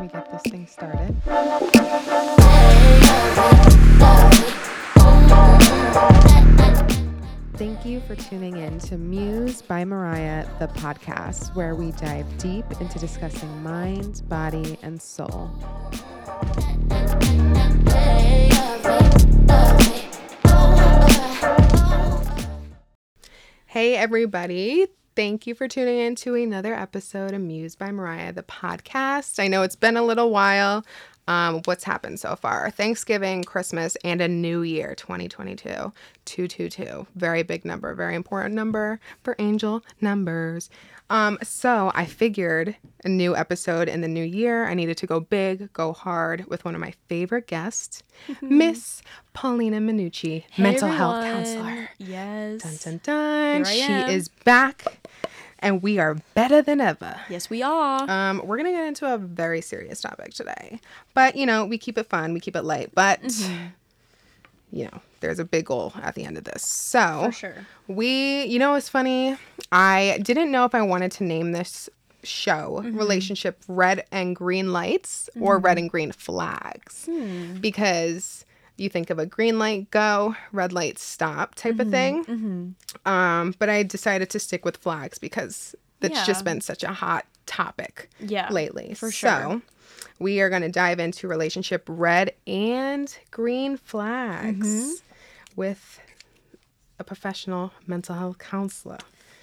We get this thing started? Thank you for tuning in to Muse by Mariah, the podcast, where we dive deep into discussing mind, body, and soul. Hey, everybody. Thank you for tuning in to another episode of Muse by Mariah, the podcast. I know it's been a little while. Um, what's happened so far? Thanksgiving, Christmas, and a new year, 2022. 222. Very big number, very important number for angel numbers. Um, so I figured a new episode in the new year. I needed to go big, go hard with one of my favorite guests, Miss Paulina Minucci, Hey, mental health counselor. Yes. Dun dun dun. Here She is back, and we are better than ever. Yes, we are. Um, we're gonna get into a very serious topic today, but you know we keep it fun, we keep it light, but Mm-hmm. you know there's a big goal at the end of this. So For sure. we, you know, it's funny. I didn't know if I wanted to name this show Mm-hmm. relationship red and green lights or red and green flags Hmm. because you think of a green light go red light stop type Mm-hmm. of thing um but i decided to stick with flags because it's Yeah. just been such a hot topic Yeah, lately for so sure. we are going to dive into relationship red and green flags Mm-hmm. with a professional mental health counselor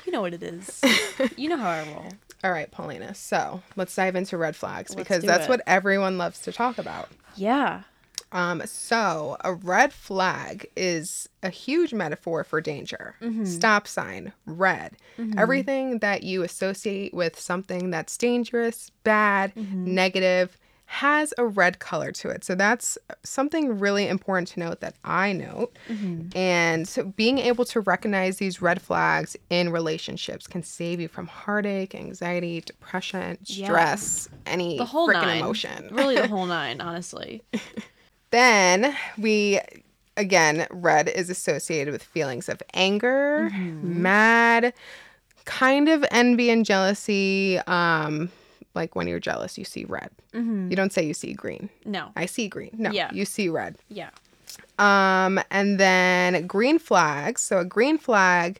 You know what it is. you know how I roll. all right paulina so let's dive into red flags Let's because that's it. what everyone loves to talk about Yeah. Um, so a red flag is a huge metaphor for danger. Mm-hmm. Stop sign, red. Everything that you associate with something that's dangerous, bad, Mm-hmm. negative has a red color to it. So that's something really important to note that I note. Mm-hmm. And so being able to recognize these red flags in relationships can save you from heartache, anxiety, depression, Yeah. stress, any The whole freaking emotion. really, the whole nine, honestly. Then we again red is associated with feelings of anger, mad, kind of envy and jealousy. Um, like when you're jealous, you see red. You don't say you see green. No. I see green. No, Yeah. you see red. Yeah. Um, and then green flags. So a green flag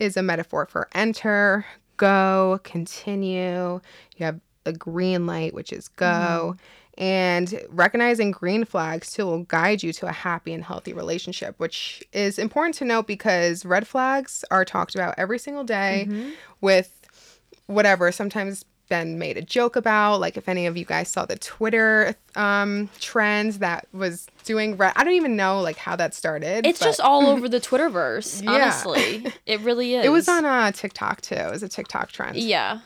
is a metaphor for enter, go, continue. You have a green light, which is go. And recognizing green flags too will guide you to a happy and healthy relationship, which is important to note because red flags are talked about every single day with whatever sometimes been made a joke about like if any of you guys saw the twitter um trends that was doing re- i don't even know like how that started It's but just all over the Twitterverse, Yeah. honestly. It really is. it was on uh tiktok too it was a tiktok trend Yeah.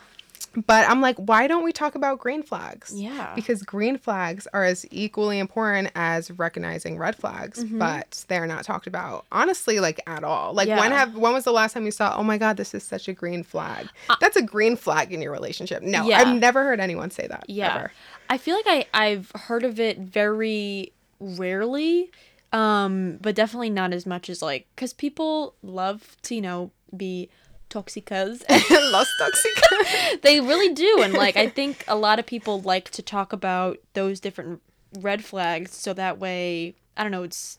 But i'm like why don't we talk about green flags Yeah. because green flags are as equally important as recognizing red flags Mm-hmm. but they're not talked about honestly like at all like when have when was the last time you saw oh my god this is such a green flag that's a green flag in your relationship no Uh, Yeah. i've never heard anyone say that Yeah. ever. I feel like I, I've heard of it very rarely, um, but definitely not as much as like, because people love to, you know, be toxicas. Los Toxic. they really do. And like, I think a lot of people like to talk about those different red flags so that way, I don't know, it's,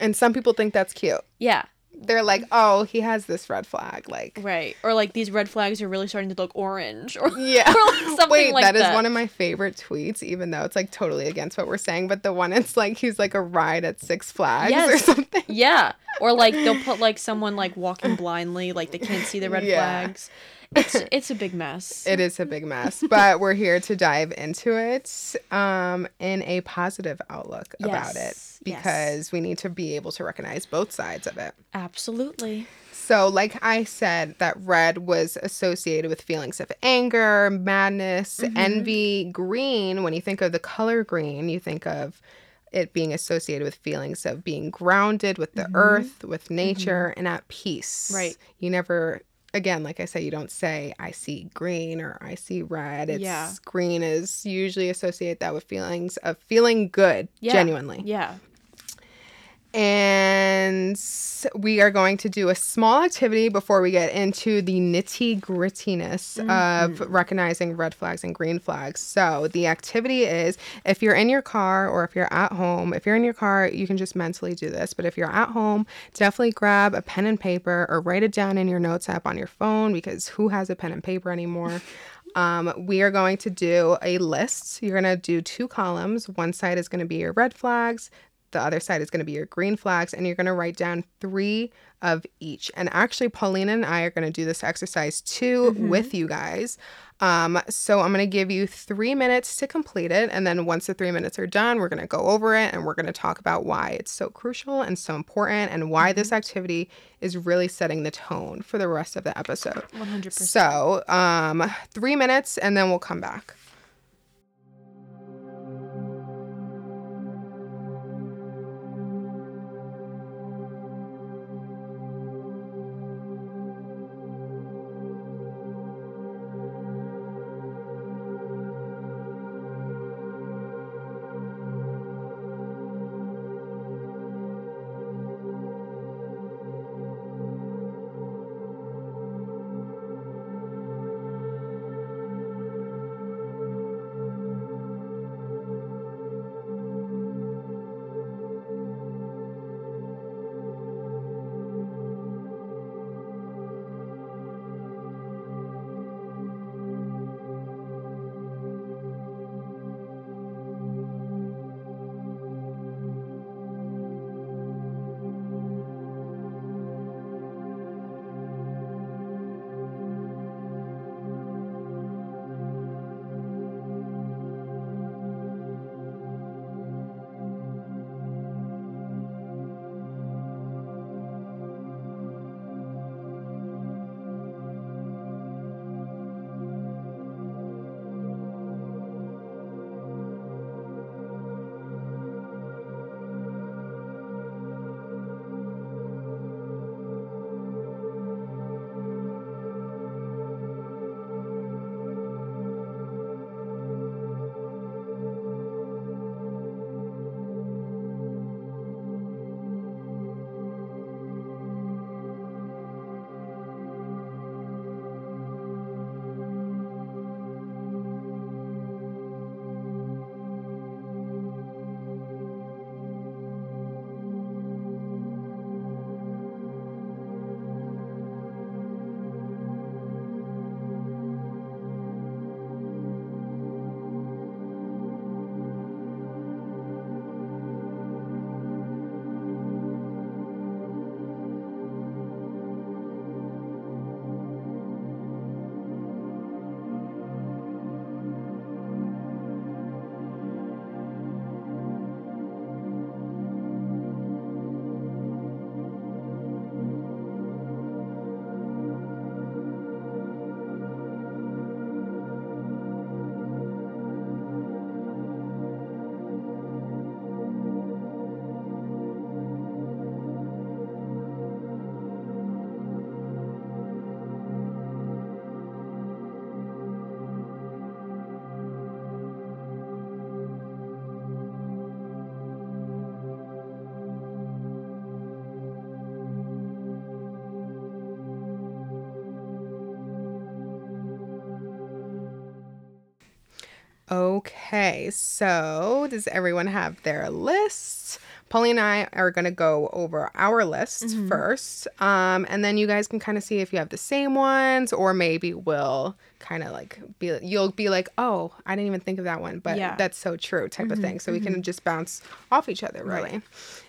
and some people think that's cute. yeah, They're like, oh, he has this red flag. Like, right. Or like these red flags are really starting to look orange or, yeah. or like something Wait, like that that. is one of my favorite tweets, even though it's like totally against what we're saying. But the one it's like he's like a ride at Six Flags or something. Yeah. Or like they'll put like someone like walking blindly, like they can't see the red Yeah. flags. It's it's a big mess. It is a big mess, but we're here to dive into it um, in a positive outlook about it Yes, yes. because we need to be able to recognize both sides of it. Absolutely. So, like I said, that red was associated with feelings of anger, madness, Mm-hmm. envy. Green, when you think of the color green, you think of it being associated with feelings of being grounded with the earth, with nature, and at peace. Mm-hmm. Right. You never, again, like I say, you don't say, I see green or I see red. It's Yeah. green is usually associate that with feelings of feeling good, Yeah. genuinely. Yeah. And we are going to do a small activity before we get into the nitty grittiness of recognizing red flags and green flags. So, the activity is if you're in your car or if you're at home, if you're in your car, you can just mentally do this. But if you're at home, definitely grab a pen and paper or write it down in your notes app on your phone because who has a pen and paper anymore? Um, we are going to do a list. You're going to do two columns. One side is going to be your red flags, the other side is going to be your green flags, and you're going to write down three of each. And actually, Paulina and I are going to do this exercise too with you guys. Um, so I'm going to give you three minutes to complete it. And then once the three minutes are done, we're going to go over it and we're going to talk about why it's so crucial and so important and why this activity is really setting the tone for the rest of the episode. 100%. So, um, three minutes and then we'll come back. Okay, so does everyone have their lists? Polly and I are going to go over our lists mm-hmm. first. Um, and then you guys can kind of see if you have the same ones, or maybe we'll kind of like be, you'll be like, oh, I didn't even think of that one, but Yeah. that's so true type of mm-hmm, thing. So we can mm-hmm. just bounce off each other, really. And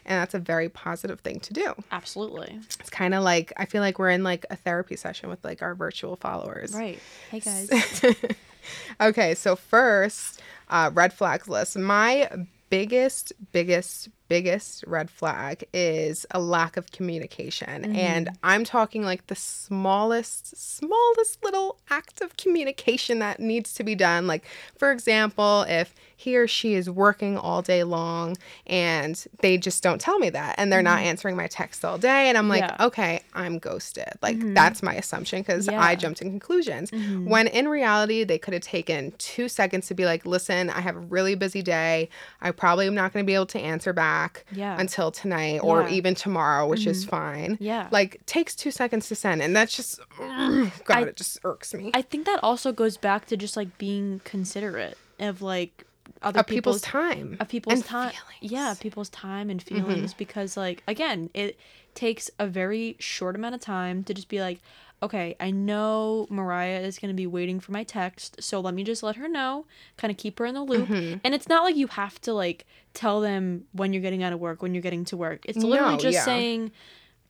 that's a very positive thing to do. Absolutely. It's kind of like, I feel like we're in like a therapy session with like our virtual followers. Right. Hey guys. Okay, so first, uh, red flags list. My biggest, biggest, biggest red flag is a lack of communication. And I'm talking like the smallest, smallest little act of communication that needs to be done. Like, for example, if he or she is working all day long and they just don't tell me that and they're not answering my texts all day and I'm like, Mm-hmm. Yeah. okay, I'm ghosted. Like that's my assumption because Yeah. I jumped in conclusions. When in reality, they could have taken two seconds to be like, listen, I have a really busy day. I probably am not going to be able to answer back Yeah. until tonight or. Mm-hmm. even tomorrow, which is fine. Yeah. Like takes two seconds to send. And that's just, God, I- it just irks me. I think that also goes back to just like being considerate of like other of people's, time. of people's time yeah people's time and Mm-hmm. feelings because like again it takes a very short amount of time to just be like okay i know mariah is going to be waiting for my text so let me just let her know kind of keep her in the loop Mm-hmm. and it's not like you have to like tell them when you're getting out of work when you're getting to work it's literally No, just yeah. saying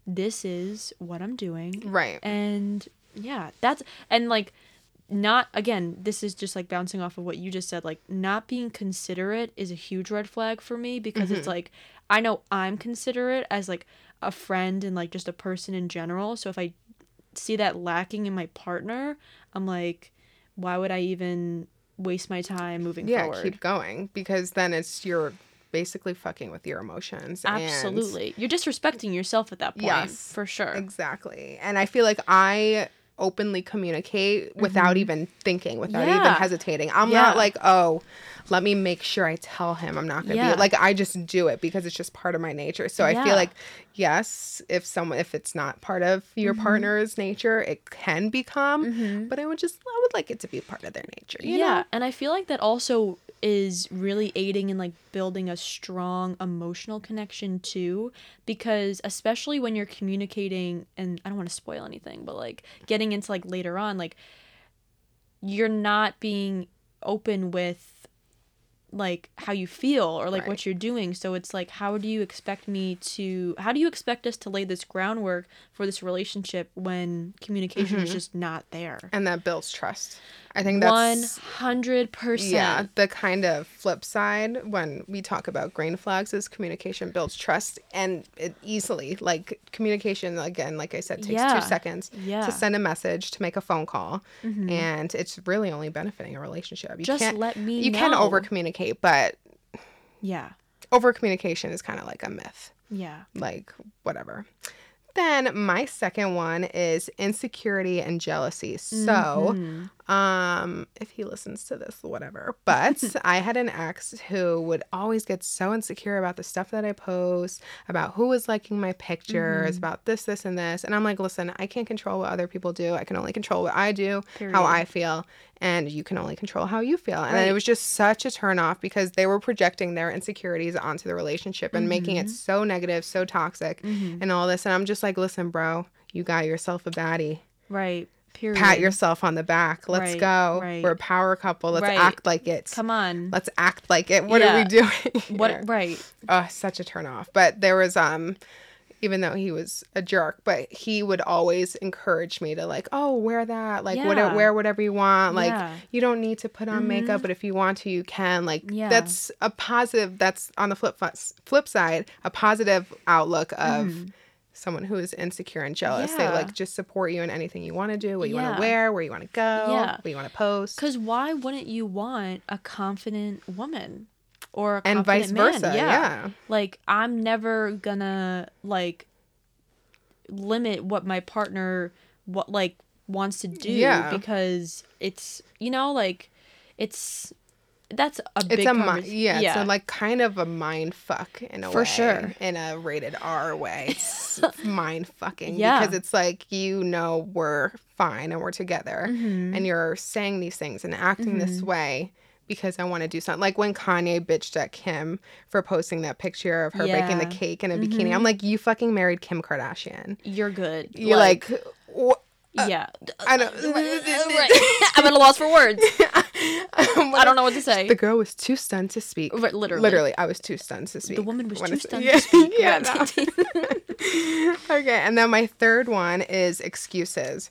this is what i'm doing Right. and yeah that's and like not again this is just like bouncing off of what you just said like not being considerate is a huge red flag for me because Mm-hmm. it's like i know i'm considerate as like a friend and like just a person in general so if i see that lacking in my partner i'm like why would i even waste my time moving yeah, forward keep going because then it's you're basically fucking with your emotions. and- absolutely you're disrespecting yourself at that point Yes, for sure Exactly. And I feel like I openly communicate without even thinking, without even Mm-hmm. Hesitating. I'm Yeah. not like, oh, let me make sure I tell him I'm not gonna Yeah. be like I just do it because it's just part of my nature. So I Yeah. feel like yes, if someone if it's not part of your Mm-hmm. partner's nature, it can become. But I would just I would like it to be part of their nature. You yeah know? and i feel like that also is really aiding in like building a strong emotional connection too because especially when you're communicating and i don't want to spoil anything but like getting into like later on like you're not being open with like how you feel or like Right. what you're doing so it's like how do you expect me to how do you expect us to lay this groundwork for this relationship when communication is mm-hmm. just not there And that builds trust. I think that's 100% Yeah, the kind of flip side when we talk about green flags is communication builds trust and it easily like communication again like I said takes Yeah. 2 seconds Yeah. to send a message, to make a phone call mm-hmm. and it's really only benefiting a relationship. You Just can't let me You can over communicate, but yeah over communication is kind of like a myth. yeah Like whatever. Then my second one is insecurity and jealousy. So, Mm-hmm. um, if he listens to this, whatever. But I had an ex who would always get so insecure about the stuff that I post, about who was liking my pictures, Mm-hmm. about this, this, and this. And I'm like, listen, I can't control what other people do. I can only control what I do, Period. how I feel, and you can only control how you feel. And it was just such a turnoff because they were projecting their insecurities onto the relationship and making Mm-hmm. it so negative, so toxic, and all this. And I'm just like, listen, bro, you got yourself a baddie right period pat yourself on the back. Let's Right, go. right. We're a power couple. Let's Right. act like it. come on Let's act like it. What are we Yeah. doing? what here? right Oh, such a turn off. But there was um even though he was a jerk, but he would always encourage me to like, oh, wear that, like, Yeah. whatever, wear whatever you want. Like, Yeah. you don't need to put on makeup, but if you want to, you can. Like, Yeah. that's a positive. That's on the flip flip side, a positive outlook of someone who is insecure and jealous. They like just support you in anything you want to do, what you want to wear, where you want to go, Yeah. what you want to post. because why wouldn't you want a confident woman or a and vice confident man? versa. Yeah. like i'm never gonna like limit what my partner what like wants to do Yeah. because it's you know like it's that's a big It's a mi- yeah, it's a, like kind of a mind fuck in a For way, sure. in a rated R way. It's mind fucking Yeah. because it's like you know we're fine and we're together, Mm-hmm. and you're saying these things and acting this way because I want to do something. Like when Kanye bitched at Kim for posting that picture of her baking the cake in a bikini. I'm like, you fucking married Kim Kardashian. you're good You're like, wh- Uh, yeah I don't. Uh, right uh, i'm at a loss for words i don't know what to say The girl was too stunned to speak. Right, literally. Literally, I was too stunned to speak. the woman was too stunned yeah, to speak Yeah, Right. no. okay, and then my third one is excuses.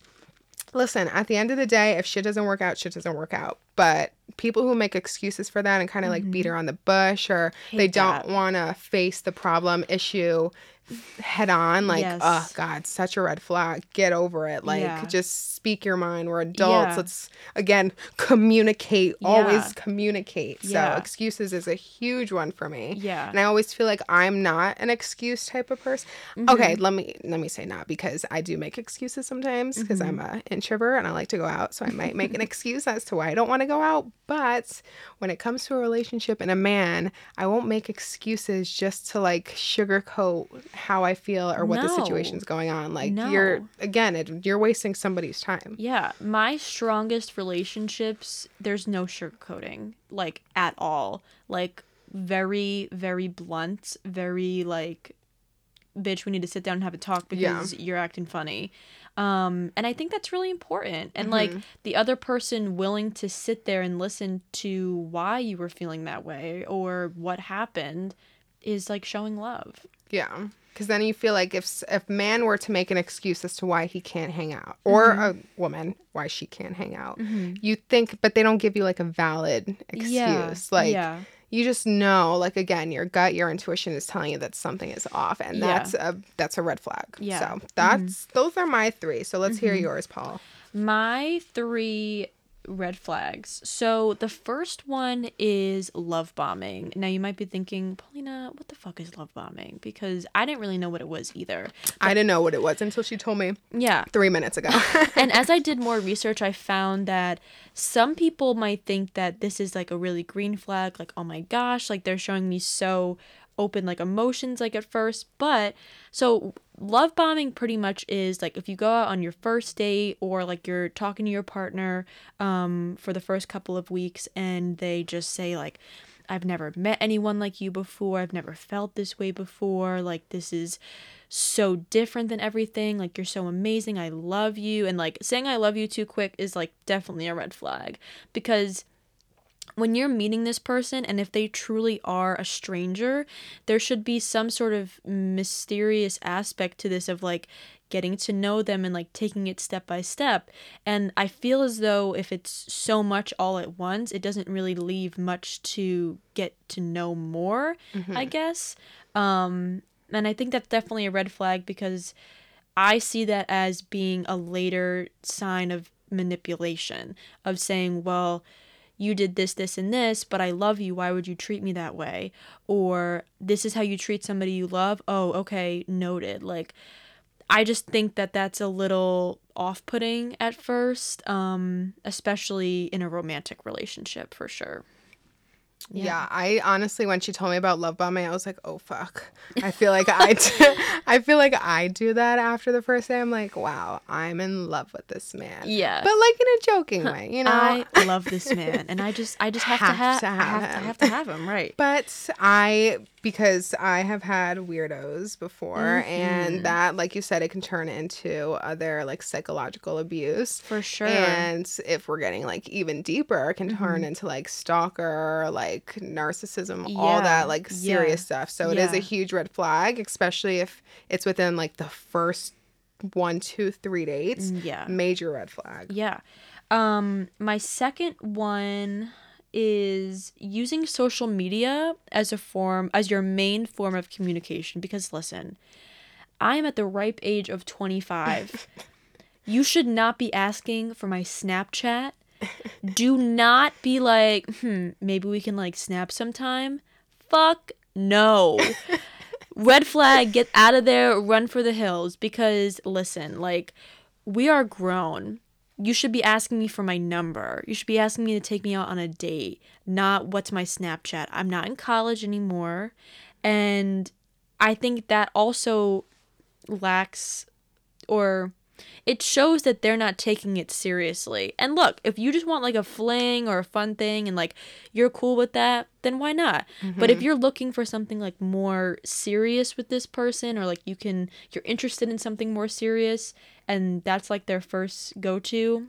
Listen, at the end of the day, if shit doesn't work out, shit doesn't work out. But people who make excuses for that and kind of like beat Mhm. around the bush or they Hate don't want to face the problem issue head on like Yes. oh god such a red flag get over it like Yeah. just speak your mind we're adults Yeah. let's again communicate always communicate so Yeah. excuses is a huge one for me Yeah. and i always feel like i'm not an excuse type of person okay Mm-hmm. let me let me say not because i do make excuses sometimes because i'm Mm-hmm. an introvert and i like to go out so i might make an excuse as to why i don't want to go out but when it comes to a relationship and a man i won't make excuses just to like sugarcoat how i feel or what the No. situation's going on like you're again it, you're wasting somebody's time Yeah, my strongest relationships, there's no sugarcoating, like at all. Like very, very blunt, very like, bitch, we need to sit down and have a talk Yeah. because you're acting funny. Um, and I think that's really important. And like Mhm. the other person willing to sit there and listen to why you were feeling that way or what happened is like showing love. Yeah, because then you feel like if if man were to make an excuse as to why he can't hang out, or mm-hmm. a woman why she can't hang out, mm-hmm. you think, but they don't give you like a valid excuse. Yeah. Like yeah. you just know, like again, your gut, your intuition is telling you that something is off, and Yeah. that's a that's a red flag. Yeah. So mm-hmm. that's those are my three. So let's hear Mhm. yours, Paul. My three red flags. So the first one is love bombing. Now you might be thinking, Paulina, what the fuck is love bombing? Because I didn't really know what it was either. I didn't know what it was until she told me Yeah. three minutes ago. and as I did more research, I found that some people might think that this is like a really green flag, like, oh my gosh, like they're showing me so open like emotions like at first but so love bombing pretty much is like if you go out on your first date or like you're talking to your partner um for the first couple of weeks and they just say like I've never met anyone like you before. I've never felt this way before. Like this is so different than everything. Like you're so amazing. I love you. And like saying I love you too quick is like definitely a red flag because when you're meeting this person and if they truly are a stranger, there should be some sort of mysterious aspect to this of like getting to know them and like taking it step by step. And I feel as though if it's so much all at once, it doesn't really leave much to get to know more, I guess. Um and I think that's definitely a red flag because I see that as being a later sign of manipulation of saying, well, you did this, this, and this, but I love you. Why would you treat me that way? Or this is how you treat somebody you love. Oh, okay, noted. Like, I just think that that's a little off putting at first, um, especially in a romantic relationship for sure. Yeah. I honestly, when she told me about love bombing, I was like, "Oh fuck!" I feel like I, d- I feel like I do that after the first day. I'm like, "Wow, I'm in love with this man." Yeah. but like in a joking way, you know. I love this man, and I just, I just have, to, Have ha- to I have have, I him. have to have him, right? But I, because I have had weirdos before, Mhm. and that, like you said, it can turn into other like psychological abuse. For sure. And if we're getting like even deeper, it can turn Mhm. into like stalker, like narcissism, all that like serious yeah, stuff. So it is a huge red flag, especially if it's within like the first one, two, three dates. Mm, yeah. Major red flag. Yeah. Um my second one is using social media as a form as your main form of communication because listen, I am at the ripe age of 25. you should not be asking for my Snapchat. Do not be like, "Hmm, maybe we can like snap sometime." Fuck no. Red flag, get out of there, run for the hills because listen, like we are grown you should be asking me for my number. You should be asking me to take me out on a date, not what's my Snapchat. I'm not in college anymore. And I think that also lacks or it shows that they're not taking it seriously. And look, if you just want like a fling or a fun thing and like you're cool with that, then why not? But if mm-hmm. you're looking for something like more serious with this person or like you can you're interested in something more serious and that's like their first go-to,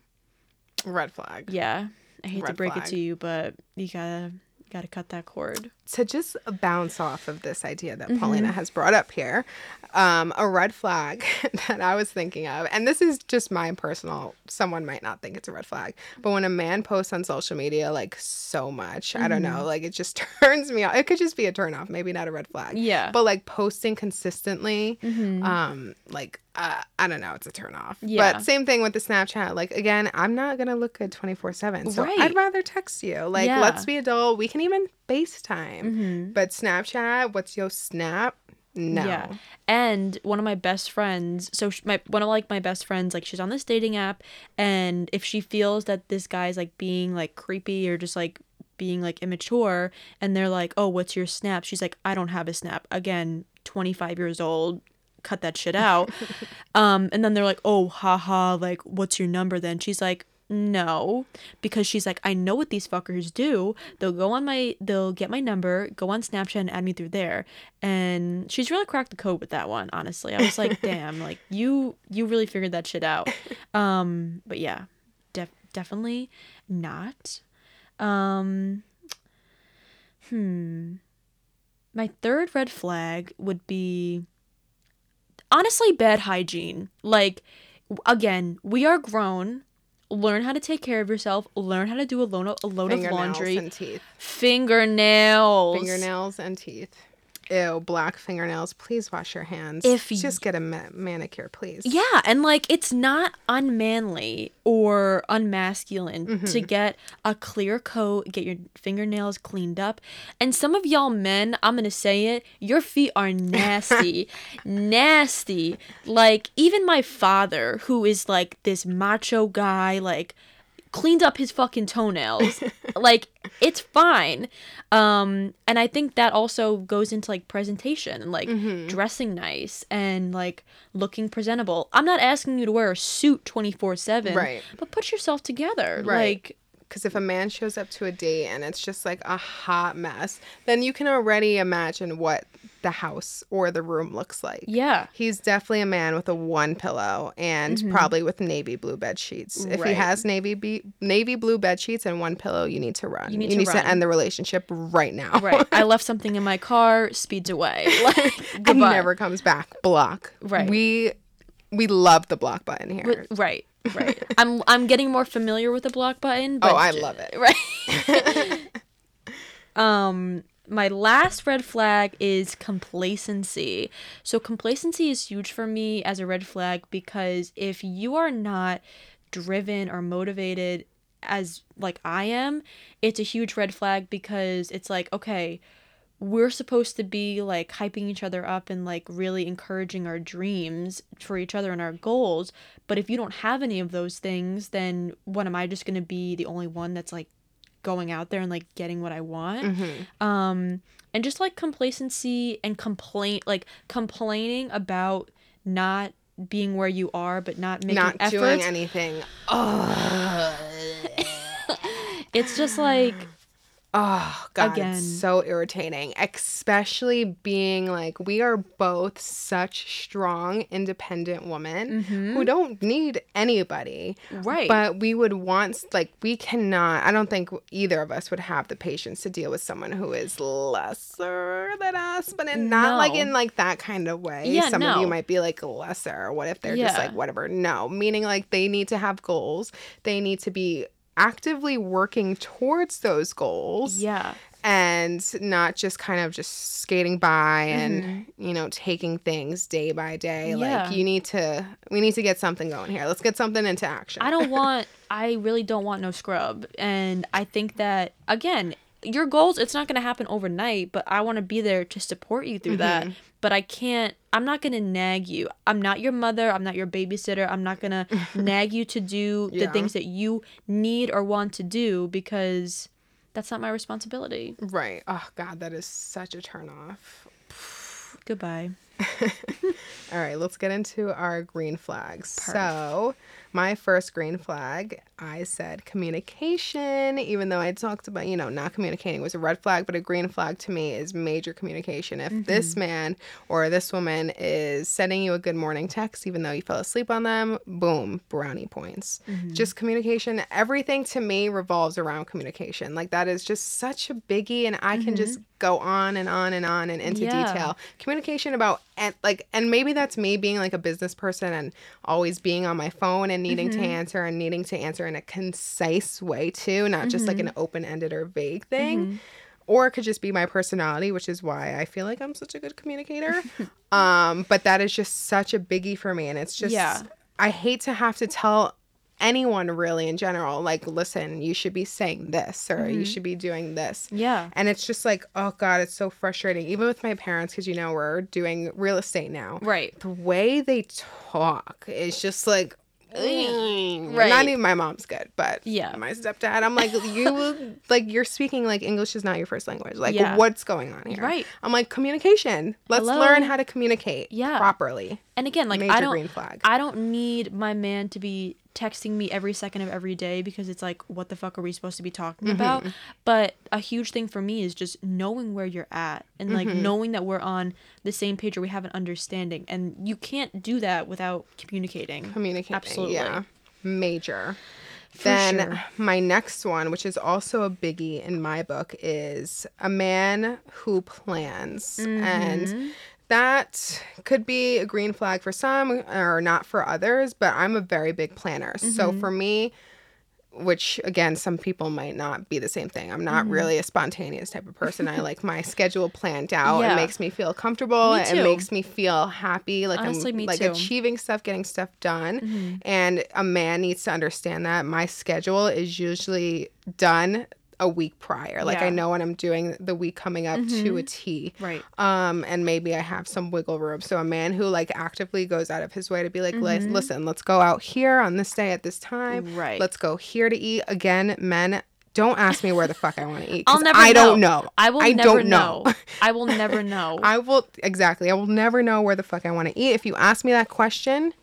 Red flag. yeah. I hate to break flag. it to you, but you got to got to cut that cord. To just bounce off of this idea that Paulina has brought up here, um, a red flag that I was thinking of, and this is just my personal, someone might not think it's a red flag, but when a man posts on social media like so much, I don't know, like it just turns me off. It could just be a turn off, maybe not a red flag. Yeah. But like posting consistently, um, like, uh, I don't know, it's a turn off. Yeah. But same thing with the Snapchat. Like, again, I'm not going to look good 24 7. So Right. I'd rather text you. Like, Yeah. let's be adult. We can even FaceTime. Mhm. But Snapchat, what's your snap? No. Yeah. And one of my best friends, so sh- my one of like my best friends, like she's on this dating app, and if she feels that this guy's like being like creepy or just like being like immature, and they're like, "Oh, what's your snap?" She's like, "I don't have a snap." Again, twenty five years old. Cut that shit out. um, and then they're like, "Oh, haha, like, what's your number?" Then she's like, no, because she's like, I know what these fuckers do. They'll go on my, they'll get my number, go on Snapchat and add me through there. And she's really cracked the code with that one. Honestly, I was like, damn, like you, you really figured that shit out. Um, but yeah, def- definitely not. Um, hmm. My third red flag would be honestly bad hygiene. Like, again, we are grown. Learn how to take care of yourself. Learn how to do a load of, a load of Fingernails laundry. and teeth. Fingernails. Fingernails and teeth. Ew, black fingernails. Please wash your hands. If y- Just get a ma- manicure, please. Yeah, and like it's not unmanly or unmasculine Mm-hmm. to get a clear coat, get your fingernails cleaned up. And some of y'all men, I'm going to say it, your feet are nasty. nasty. Like even my father, who is like this macho guy, like cleaned up his fucking toenails. like it's fine. Um and I think that also goes into like presentation and like Mm-hmm. dressing nice and like looking presentable. I'm not asking you to wear a suit 24/7, Right. but put yourself together. Right. Like Because if a man shows up to a date and it's just like a hot mess, then you can already imagine what the house or the room looks like. yeah. He's definitely a man with a one pillow and probably with navy blue bed sheets. If he Mm-hmm. Has navy be- navy blue bed sheets and one pillow, you need to run. You need to run. end the relationship right now. Right. I left something in my car, speeds away. Like and never comes back. Block. Right. We we love the block button here. Right. Right. I'm I'm getting more familiar with the block button. But Oh, I love it. Right. um my last red flag is complacency. So complacency is huge for me as a red flag because if you are not driven or motivated as like I am, it's a huge red flag because it's like, okay, we're supposed to be like hyping each other up and like really encouraging our dreams for each other and our goals. But if you don't have any of those things, then what am I just going to be the only one that's like going out there and like getting what I want? Mm-hmm. Um and just like complacency and complaint like complaining about not being where you are but not making Not efforts. doing anything. It's just like oh God, Again. it's so irritating. Especially being like we are both such strong, independent women who don't need anybody. Mm-hmm. right. But we would want like we cannot. I don't think either of us would have the patience to deal with someone who is lesser than us, but in not like in like that kind of way. Yeah, Some of you might be like lesser. What if they're just like whatever? No, meaning like they need to have goals. They need to be actively working towards those goals yeah. and not just kind of just skating by and you know taking things day by day Mm-hmm. Yeah. like you need to we need to get something going here let's get something into action I don't want I really don't want no scrub. And I think that again, your goals it's not going to happen overnight, but I want to be there to support you through that. Mm-hmm. But I can't I'm not going to nag you. I'm not your mother, I'm not your babysitter. I'm not going to nag you to do the things that you need or want to do because that's not my responsibility. right oh god that is such a turn off Goodbye. all right let's get into our green flags so my first green flag, I said communication, even though I talked about, you know, not communicating was a red flag, but a green flag to me is major communication. If Mm-hmm. this man or this woman is sending you a good morning text, even though you fell asleep on them, boom, brownie points. Mm-hmm. Just communication, everything to me revolves around communication. Like that is just such a biggie, and I can just go on and on and on and into Mm-hmm. Yeah. detail. Communication about and like and maybe that's me being like a business person and always being on my phone and needing Mm-hmm. to answer and needing to answer in a concise way too, not just like Mm-hmm. an open-ended or vague thing. Or it could just be my personality, which is why I feel like I'm such a good communicator. um, but that is just such a biggie for me. And it's just Yeah. I hate to have to tell anyone really in general, like, listen, you should be saying this or Mm-hmm. you should be doing this. Yeah. And it's just like, oh God, it's so frustrating. Even with my parents, because you know, we're doing real estate now. Right. The way they talk is just like, right. Right. Not even my mom's good, but Yeah. my stepdad, I'm like, you like you're speaking like English is not your first language. Like, Yeah. what's going on here? Right. I'm like, communication. Let's Hello? learn how to communicate Yeah. properly. And again, like Major I don't green flag. I don't need my man to be texting me every second of every day because it's like what the fuck are we supposed to be talking Mm-hmm. about? But a huge thing for me is just knowing where you're at and like Mm-hmm. knowing that we're on the same page or we have an understanding. And you can't do that without communicating. Communicating. Absolutely. Yeah. Major. For then sure. my next one, which is also a biggie in my book, is a man who plans. Mm-hmm. And that could be a green flag for some or not for others, but I'm a very big planner. Mm-hmm. So for me, which again, some people might not be the same thing. I'm not Mm-hmm. really a spontaneous type of person. I like my schedule planned out. Yeah. It makes me feel comfortable. Me It makes me feel happy. Like Honestly, I'm like too. Mm-hmm. achieving stuff, getting stuff done. And a man needs to understand that my schedule is usually done a week prior. Like Yeah. Mm-hmm. I know when I'm doing the week coming up to a T. Right. Um, and maybe I have some wiggle room. So a man who like actively goes out of his way to be like, "Lis- listen, let's go out here on this day at this time. Mm-hmm. Right. Let's go here to eat. Again, men, don't ask me where the fuck I want to eat. I'll never I don't know. know. I will I never don't know. know. I will never know. I will exactly. I will never know where the fuck I want to eat. If you ask me that question,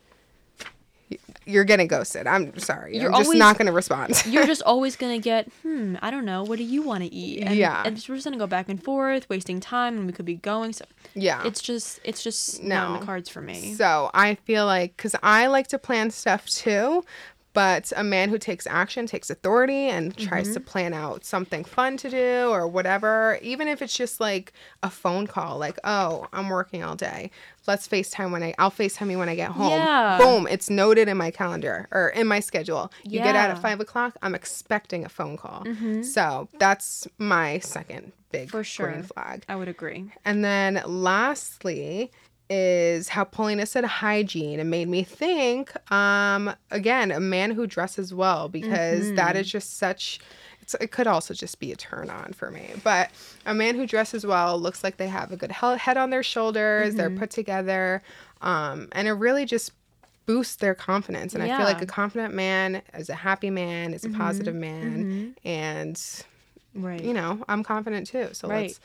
you're getting ghosted. I'm sorry. You're I'm just always- not going to respond. You're just always gonna get, hmm, I don't know, what do you want to eat? And, Yeah. and we're just gonna go back and forth, wasting time, and we could be going. So yeah. it's just, it's just not in No. the cards for me. So I feel like, because I like to plan stuff too, but a man who takes action takes authority and tries Mm-hmm. to plan out something fun to do or whatever, even if it's just like a phone call, like, oh, I'm working all day. Let's FaceTime when I, I'll FaceTime you when I get home. Yeah. Boom, it's noted in my calendar or in my schedule. You get out Yeah. Mm-hmm. at five o'clock, I'm expecting a phone call. So that's my second big For sure. green flag. I would agree. And then lastly is how Paulina said hygiene and made me think, um, again, a man who dresses well because that is just such it's, it could also just be a turn on for me. But a man who dresses well looks like they have a good head on their shoulders, they're put together, um, and it really just boosts their confidence. And I feel like a confident man is a happy man, is a positive man, and Right. you know, I'm confident too. So Right. let's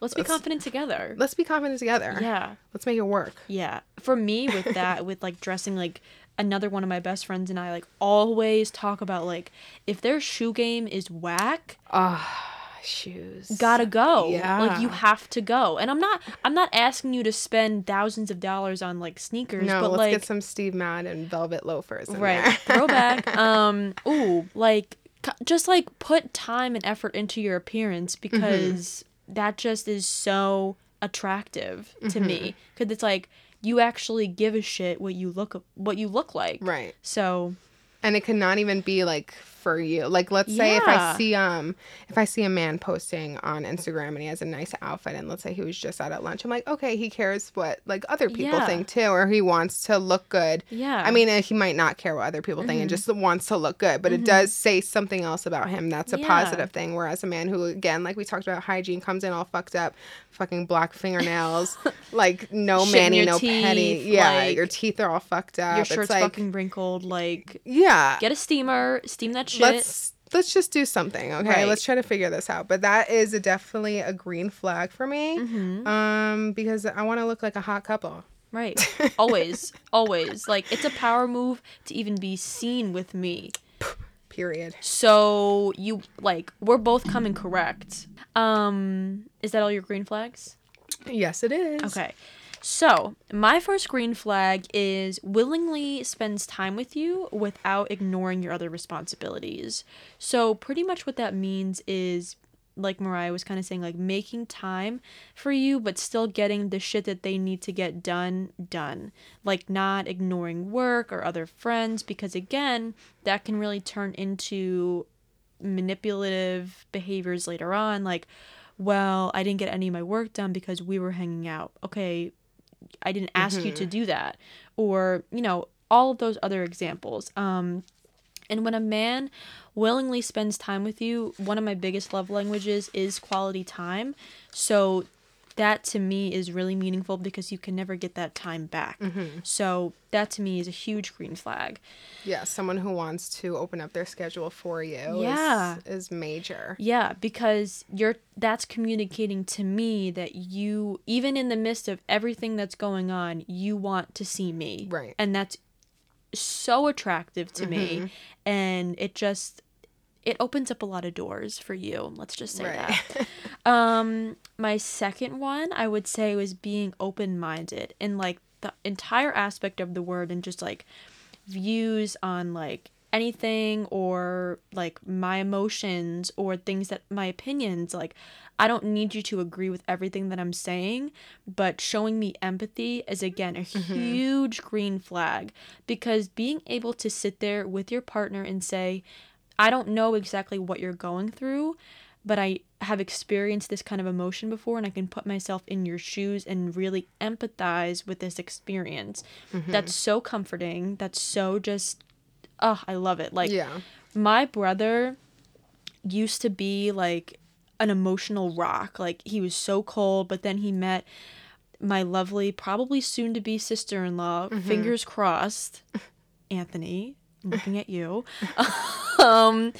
Let's be let's- confident together. let's be confident together. Yeah. Let's make it work. Yeah. For me with that with like dressing like another one of my best friends and I like always talk about like if their shoe game is whack, ah, Shoes. gotta go. Yeah. Like you have to go. And I'm not I'm not asking you to spend thousands of dollars on like sneakers, No, but let's like get some Steve Madden velvet loafers. Right throwback. um ooh, like just like put time and effort into your appearance Mm-hmm. because that just is so attractive to me Mm-hmm. cuz it's like you actually give a shit what you look what you look like. right. So, And it cannot even be like for you. Like let's say if I see um if I see a man posting on Instagram and he has a nice outfit and let's say he was just out at lunch, I'm like, okay, he cares what like other people Yeah. think too, or he wants to look good. Yeah. I mean, uh, he might not care what other people think and just wants to look good, but it does say something else about him that's a Yeah. positive thing. Whereas a man who, again, like we talked about hygiene, comes in all fucked up, fucking black fingernails, like no in mani, no teeth, Yeah, like, your teeth are all fucked up. your shirt's like, fucking wrinkled like yeah. get a steamer, steam that shit. Let's let's just do something, okay? Right. Let's try to figure this out. But that is a, definitely a green flag for me, Mhm. um, because I want to look like a hot couple. Right. always. Always. Like it's a power move to even be seen with me. Period. So you like we're both coming correct. Um is that all your green flags? Yes, it is. Okay. So, my first green flag is willingly spends time with you without ignoring your other responsibilities. So, pretty much what that means is like Mariah was kind of saying like making time for you but still getting the shit that they need to get done done. Like not ignoring work or other friends because again, that can really turn into manipulative behaviors later on like well, I didn't get any of my work done because we were hanging out. Okay, I didn't ask mm-hmm. you to do that. Or, you know, all of those other examples. Um, and when a man willingly spends time with you, one of my biggest love languages is quality time. So that to me is really meaningful because you can never get that time back. Mm-hmm. So that to me is a huge green flag. Yeah, someone who wants to open up their schedule for you yeah. is, is major. Yeah, because you're that's communicating to me that you even in the midst of everything that's going on, you want to see me. Right. And that's so attractive to mm-hmm. me and it just it opens up a lot of doors for you. Let's just say right. that. um, my second one, I would say, was being open minded and like the entire aspect of the word and just like views on like anything or like my emotions or things that my opinions like I don't need you to agree with everything that I'm saying, but showing me empathy is again a mm-hmm. huge green flag because being able to sit there with your partner and say, I don't know exactly what you're going through, but I have experienced this kind of emotion before and I can put myself in your shoes and really empathize with this experience. Mm-hmm. That's so comforting. That's so just oh, I love it. Like yeah. my brother used to be like an emotional rock. Like he was so cold, but then he met my lovely, probably soon to be sister in law, mm-hmm. fingers crossed, Anthony, looking at you. um,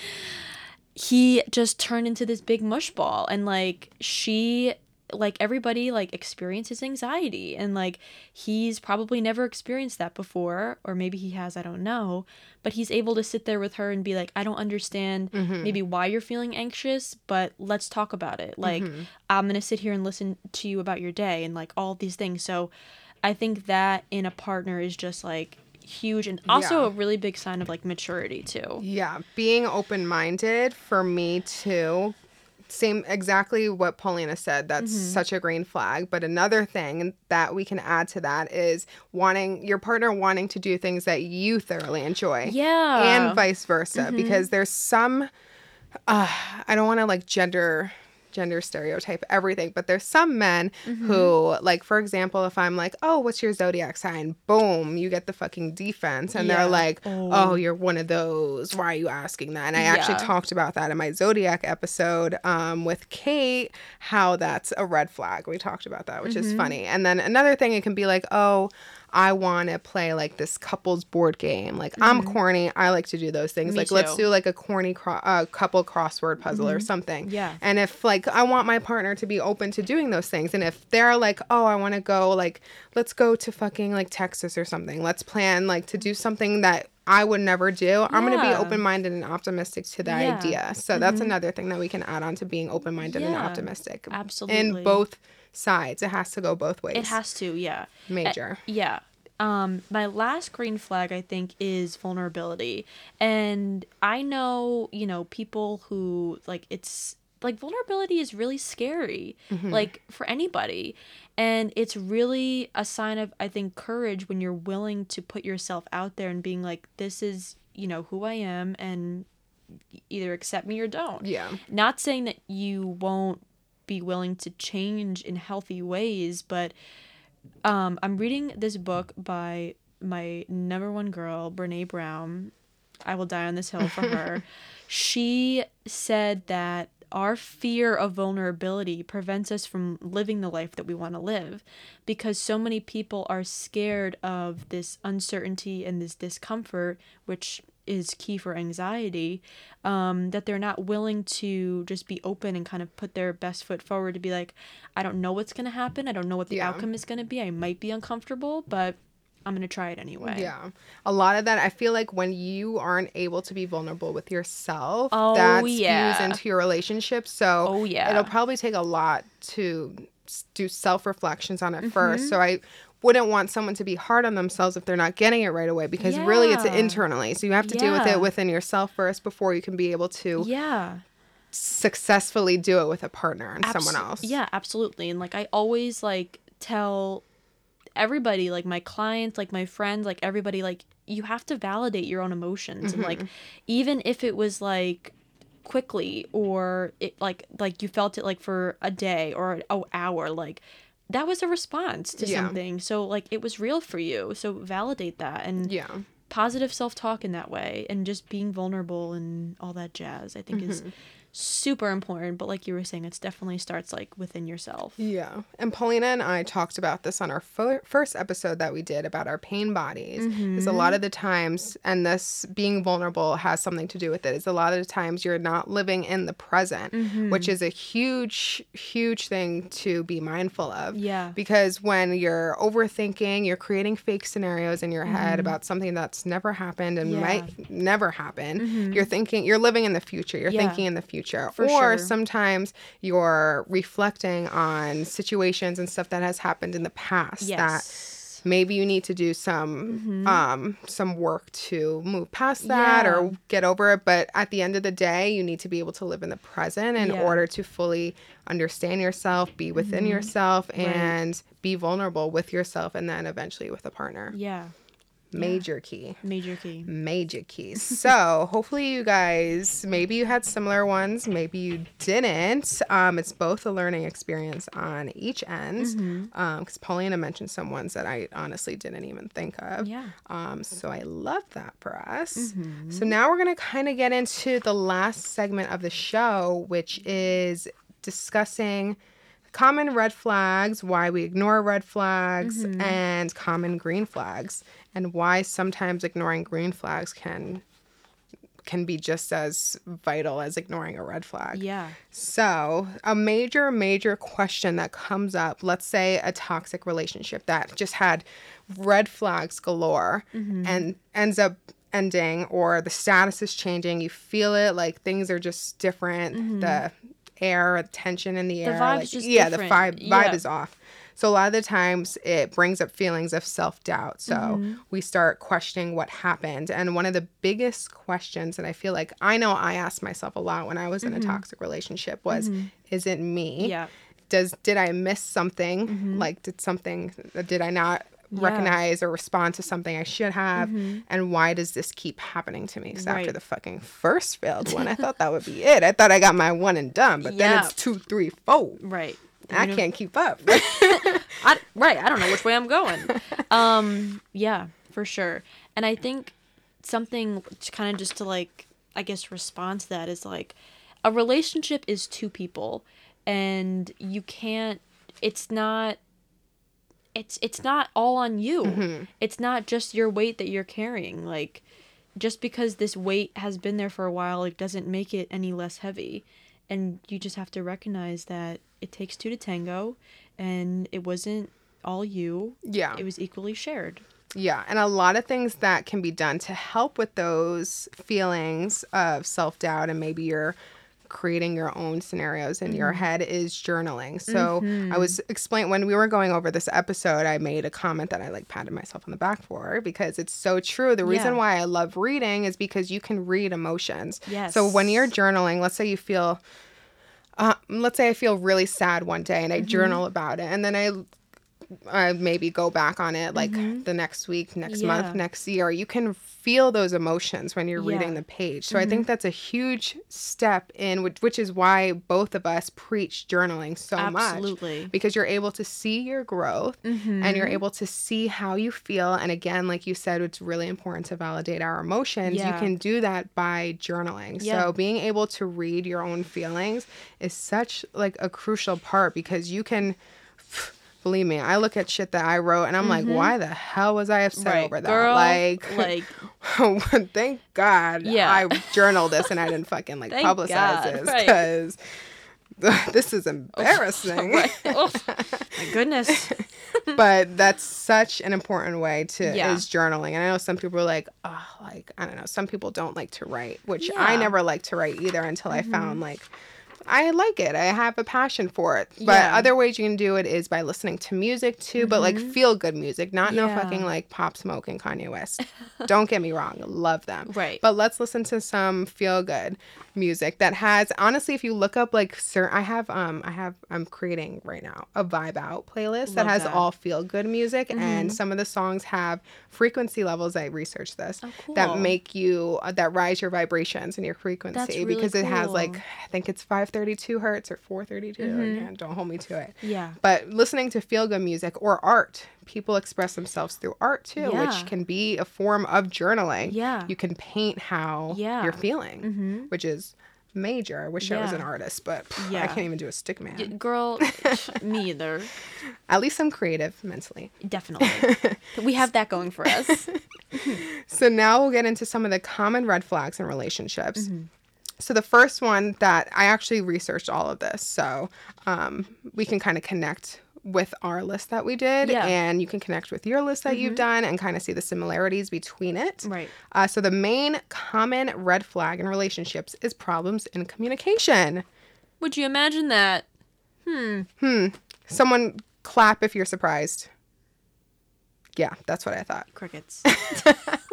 he just turned into this big mush ball, and like she like everybody like experiences anxiety and like he's probably never experienced that before or maybe he has i don't know but he's able to sit there with her and be like i don't understand mm-hmm. maybe why you're feeling anxious but let's talk about it like mm-hmm. i'm gonna sit here and listen to you about your day and like all these things so i think that in a partner is just like huge and also yeah. a really big sign of like maturity too. Yeah, being open-minded for me too. Same exactly what Paulina said. That's mm-hmm. such a green flag. But another thing that we can add to that is wanting your partner wanting to do things that you thoroughly enjoy. Yeah. And vice versa. Mm-hmm. Because there's some uh, I don't want to like gender gender stereotype everything but there's some men mm-hmm. who like for example if i'm like oh what's your zodiac sign boom you get the fucking defense and yeah. they're like oh. oh. you're one of those why are you asking that and i yeah. actually talked about that in my zodiac episode um, with kate how that's a red flag we talked about that which mm-hmm. is funny and then another thing it can be like oh I want to play like this couples board game. Like mm-hmm. I'm corny. I like to do those things. Me like too. let's do like a corny cro- uh, couple crossword puzzle mm-hmm. or something. Yeah. And if like I want my partner to be open to doing those things, and if they're like, oh, I want to go like let's go to fucking like Texas or something. Let's plan like to do something that I would never do. Yeah. I'm going to be open minded and optimistic to the yeah. idea. So mm-hmm. that's another thing that we can add on to being open minded yeah. and optimistic. Absolutely. In both sides. It has to go both ways. It has to, yeah. Major. Yeah. Um, my last green flag, I think, is vulnerability. And I know, you know, people who, like, it's like vulnerability is really scary, mm-hmm. like, for anybody. And it's really a sign of, I think, courage when you're willing to put yourself out there and being like, this is, you know, who I am and either accept me or don't. Yeah. Not saying that you won't be willing to change in healthy ways, but um, I'm reading this book by my number one girl, Brene Brown. I will die on this hill for her. she said that our fear of vulnerability prevents us from living the life that we want to live because so many people are scared of this uncertainty and this discomfort, which is key for anxiety um, that they're not willing to just be open and kind of put their best foot forward to be like i don't know what's going to happen i don't know what the Yeah. outcome is going to be i might be uncomfortable but i'm going to try it anyway Yeah. A lot of that, I feel like when you aren't able to be vulnerable with yourself, Oh, that spews yeah. into your relationship. So Oh, yeah. it'll probably take a lot to do self reflections on it Mm-hmm. first. So I wouldn't want someone to be hard on themselves if they're not getting it right away because really it's internally. So you have to deal with it within yourself first before you can be able to yeah successfully do it with a partner and someone else. Yeah, absolutely. And like I always like tell everybody, like my clients, like my friends, like everybody, like you have to validate your own emotions and like mm-hmm. even if it was like quickly or it like like you felt it like for a day or an hour like that was a response to Yeah. something so like it was real for you so validate that and Yeah. positive self-talk in that way and just being vulnerable and all that jazz i think is mm-hmm. Super important but like you were saying it's definitely starts like within yourself Yeah. And Paulina and I talked about this on our fir- first episode that we did about our pain bodies. Is a lot mm-hmm. of the times, and this being vulnerable has something to do with it, is a lot of the times you're not living in the present, mm-hmm. which is a huge, huge thing to be mindful of. Yeah. Because when you're overthinking, you're creating fake scenarios in your head mm-hmm. about something that's never happened and Yeah. might never happen. You're thinking, you're living in the future. You're Yeah. thinking in the future. For or sure. sometimes you're reflecting on situations and stuff that has happened in the past that maybe you need to do some um some work to move past that or get over it. But at the end of the day you need to be able to live in the present in Yeah. order to fully understand yourself be within yourself and be vulnerable with yourself and then eventually with a partner. Yeah major key major key major key. So hopefully you guys maybe you had similar ones, maybe you didn't. Um, it's both a learning experience on each end. Mm-hmm. Because Paulina mentioned some ones that I honestly didn't even think of. Yeah. Um, so I love that for us. Mm-hmm. So now we're gonna kind of get into the last segment of the show, which is discussing common red flags, why we ignore red flags, Mm-hmm. and common green flags, and why sometimes ignoring green flags can can be just as vital as ignoring a red flag. yeah So, a major, major question that comes up let's say a toxic relationship that just had red flags galore and ends up ending, or the status is changing. You feel it, like things are just different. The air, tension in the, air. vibe's like, yeah, different. the vibe, vibe Yeah. is off. So, a lot of the times it brings up feelings of self doubt. So, Mm-hmm. we start questioning what happened. And one of the biggest questions that I feel like I know I asked myself a lot when I was in a toxic relationship was, is it me? Mm-hmm. yeah Does did I miss something? Like did something did I not Yeah. recognize or respond to something I should have? And why does this keep happening to me? Because after the fucking first failed one, I thought that would be it. I thought I got my one and done, but then it's two, three, four. right I know- can't keep up. I, right i don't know which way i'm going um yeah for sure and i think something kind of just to like i guess respond to that is like a relationship is two people and you can't it's not it's it's not all on you. Mm-hmm. It's not just your weight that you're carrying. Like just because this weight has been there for a while it doesn't make it any less heavy. And you just have to recognize that it takes two to tango and it wasn't all you. Yeah. it was equally shared. Yeah, and a lot of things that can be done to help with those feelings of self doubt, and maybe you're creating your own scenarios in your mm. head is journaling. So I mm-hmm. was explain when we were going over this episode, I made a comment that I like patted myself on the back for because it's so true. The reason Yeah. why I love reading is because you can read emotions. Yes. So when you're journaling, let's say you feel uh, let's say I feel really sad one day and I mm-hmm. journal about it, and then I I maybe go back on it like mm-hmm. the next week, next Yeah. month, next year. You can feel those emotions when you're reading the page. So I mm-hmm. think that's a huge step in which, which is why both of us preach journaling so much. Absolutely. much because you're able to see your growth and you're mm-hmm. able to see how you feel and again like you said it's really important to validate our emotions. Yeah. You can do that by journaling. Yeah. So being able to read your own feelings is such like a crucial part because you can believe me, I look at shit that I wrote and I'm like, why the hell was I upset Mm-hmm. Right. over that? Girl, like, like thank God Yeah. I journaled this and I didn't fucking like publicize God, this right. because this is embarrassing. right. Oh, my goodness. but that's such an important way to Yeah. is journaling. And I know some people are like, oh, like I don't know. Some people don't like to write, which I never liked to write either until I found like. I like it. I have a passion for it. But Yeah. other ways you can do it is by listening to music too, but like feel good music, not no fucking like Pop Smoke and Kanye West. Don't get me wrong, love them. Right. But let's listen to some feel good music that has honestly if you look up like sir I have um I have I'm creating right now a vibe out playlist that has that. all feel good music and some of the songs have frequency levels I researched this Oh, that make you uh, that rise your vibrations and your frequency really because it has like. I think it's 532 hertz or 432 Mm-hmm. yeah, don't hold me to it Yeah. but listening to feel good music or art people express themselves through art too Yeah. which can be a form of journaling Yeah. you can paint how Yeah. you're feeling Mm-hmm. which is major i wish i was an artist but pff, i can't even do a stick man Y- Girl, me either. at least i'm creative mentally Definitely. we have that going for us. so now we'll get into some of the common red flags in relationships Mm-hmm. So the first one that i actually researched all of this so um, we can kind of connect with our list that we did Yeah. Mm-hmm. and you can connect with your list that you've done and kind of see the similarities between it Right. uh, so the main common red flag in relationships is problems in communication Would you imagine that? Hmm. Hmm. Someone clap if you're surprised yeah that's what i thought Crickets.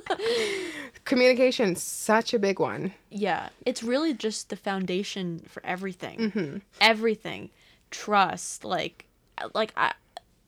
communication such a big one yeah. It's really just the foundation for everything. Mm-hmm. Everything. Trust. Like, like I,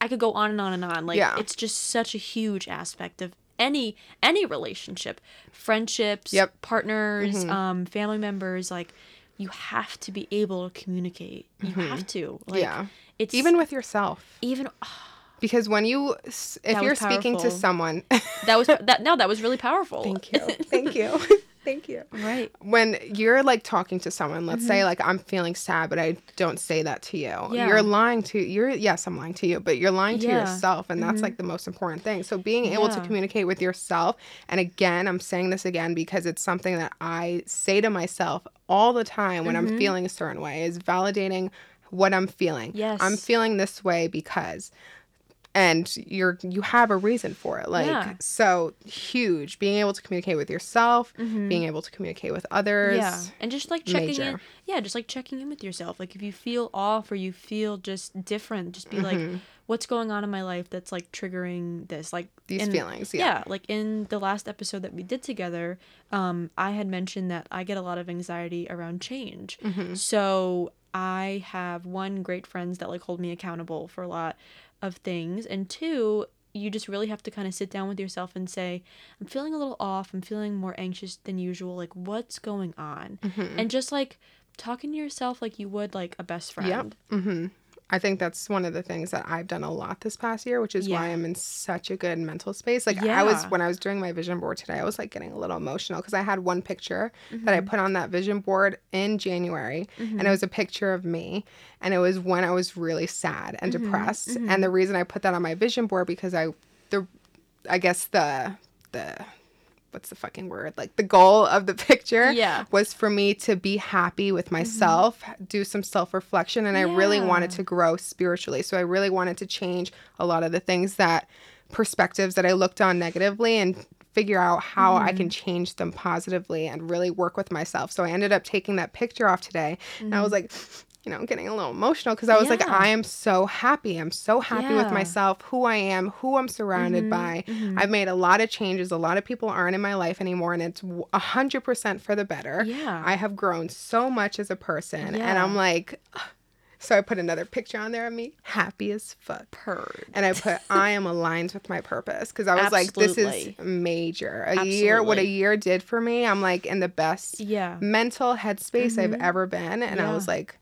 I could go on and on and on. Like, Yeah. it's just such a huge aspect of any any relationship, friendships, Yep. Mm-hmm. partners, um, family members. Like, you have to be able to communicate. You have to. Like, Mm-hmm. yeah It's even with yourself even because when you if That you're speaking to someone that was that. No, that was really powerful. thank you thank you thank you Right. when you're like talking to someone let's say like i'm feeling sad but i don't say that to you Mm-hmm. Yeah. you're lying to you're yes i'm lying to you but you're lying to Yeah. yourself and that's like the most important thing so being able to communicate with yourself and again i'm saying this again because it's something that i say to myself all the time when Mm-hmm. i'm feeling a certain way is validating what i'm feeling Yes. i'm feeling this way because and you're you have a reason for it like Yeah. so huge being able to communicate with yourself being able to communicate with others Mm-hmm. Yeah, and just like checking in. Yeah, just like checking in with yourself. Like if you feel off or you feel just different, just be Mm-hmm. like, "What's going on in my life that's like triggering this?" Like These in- feelings, yeah. like in the last episode that we did together, um, I had mentioned that I get a lot of anxiety around change. Mm-hmm. So I have one great friends that like hold me accountable for a lot of things, and two. You just really have to kind of sit down with yourself and say, I'm feeling a little off. I'm feeling more anxious than usual. Like, what's going on? Mm-hmm. And just like talking to yourself like you would like a best friend. Yep. hmm I think that's one of the things that I've done a lot this past year, which is why I'm in such a good mental space. Like yeah. I was when I was doing my vision board today, I was like getting a little emotional because I had one picture that I Mm-hmm. put on that vision board in January, and it was a picture of me, and it was when I was really sad and Mm-hmm. depressed. And the reason I put that on my vision board because I the I guess the the what's the fucking word? Like the goal of the picture Yeah. Mm-hmm. was for me to be happy with myself, do some self reflection, and I really wanted to grow spiritually. So I really wanted to change a lot of the things that perspectives that I looked on negatively and figure out how I Mm-hmm. can change them positively and really work with myself. So I ended up taking that picture off today and I was like, you know, getting a little emotional because I was like, Mm-hmm. I am so happy. I'm so happy with myself, who I am, who I'm surrounded by. I've made a lot of changes. A lot of people aren't in my life anymore, and it's w- a 100% for the better. Yeah. I have grown so much as a person. And I'm like, so I put another picture on there of me, happy as fuck. Purred. And I put, I am aligned with my purpose because I was like, this is major. A year, what a year did for me, I'm like in the best Yeah. mental headspace I've ever been. And I was like,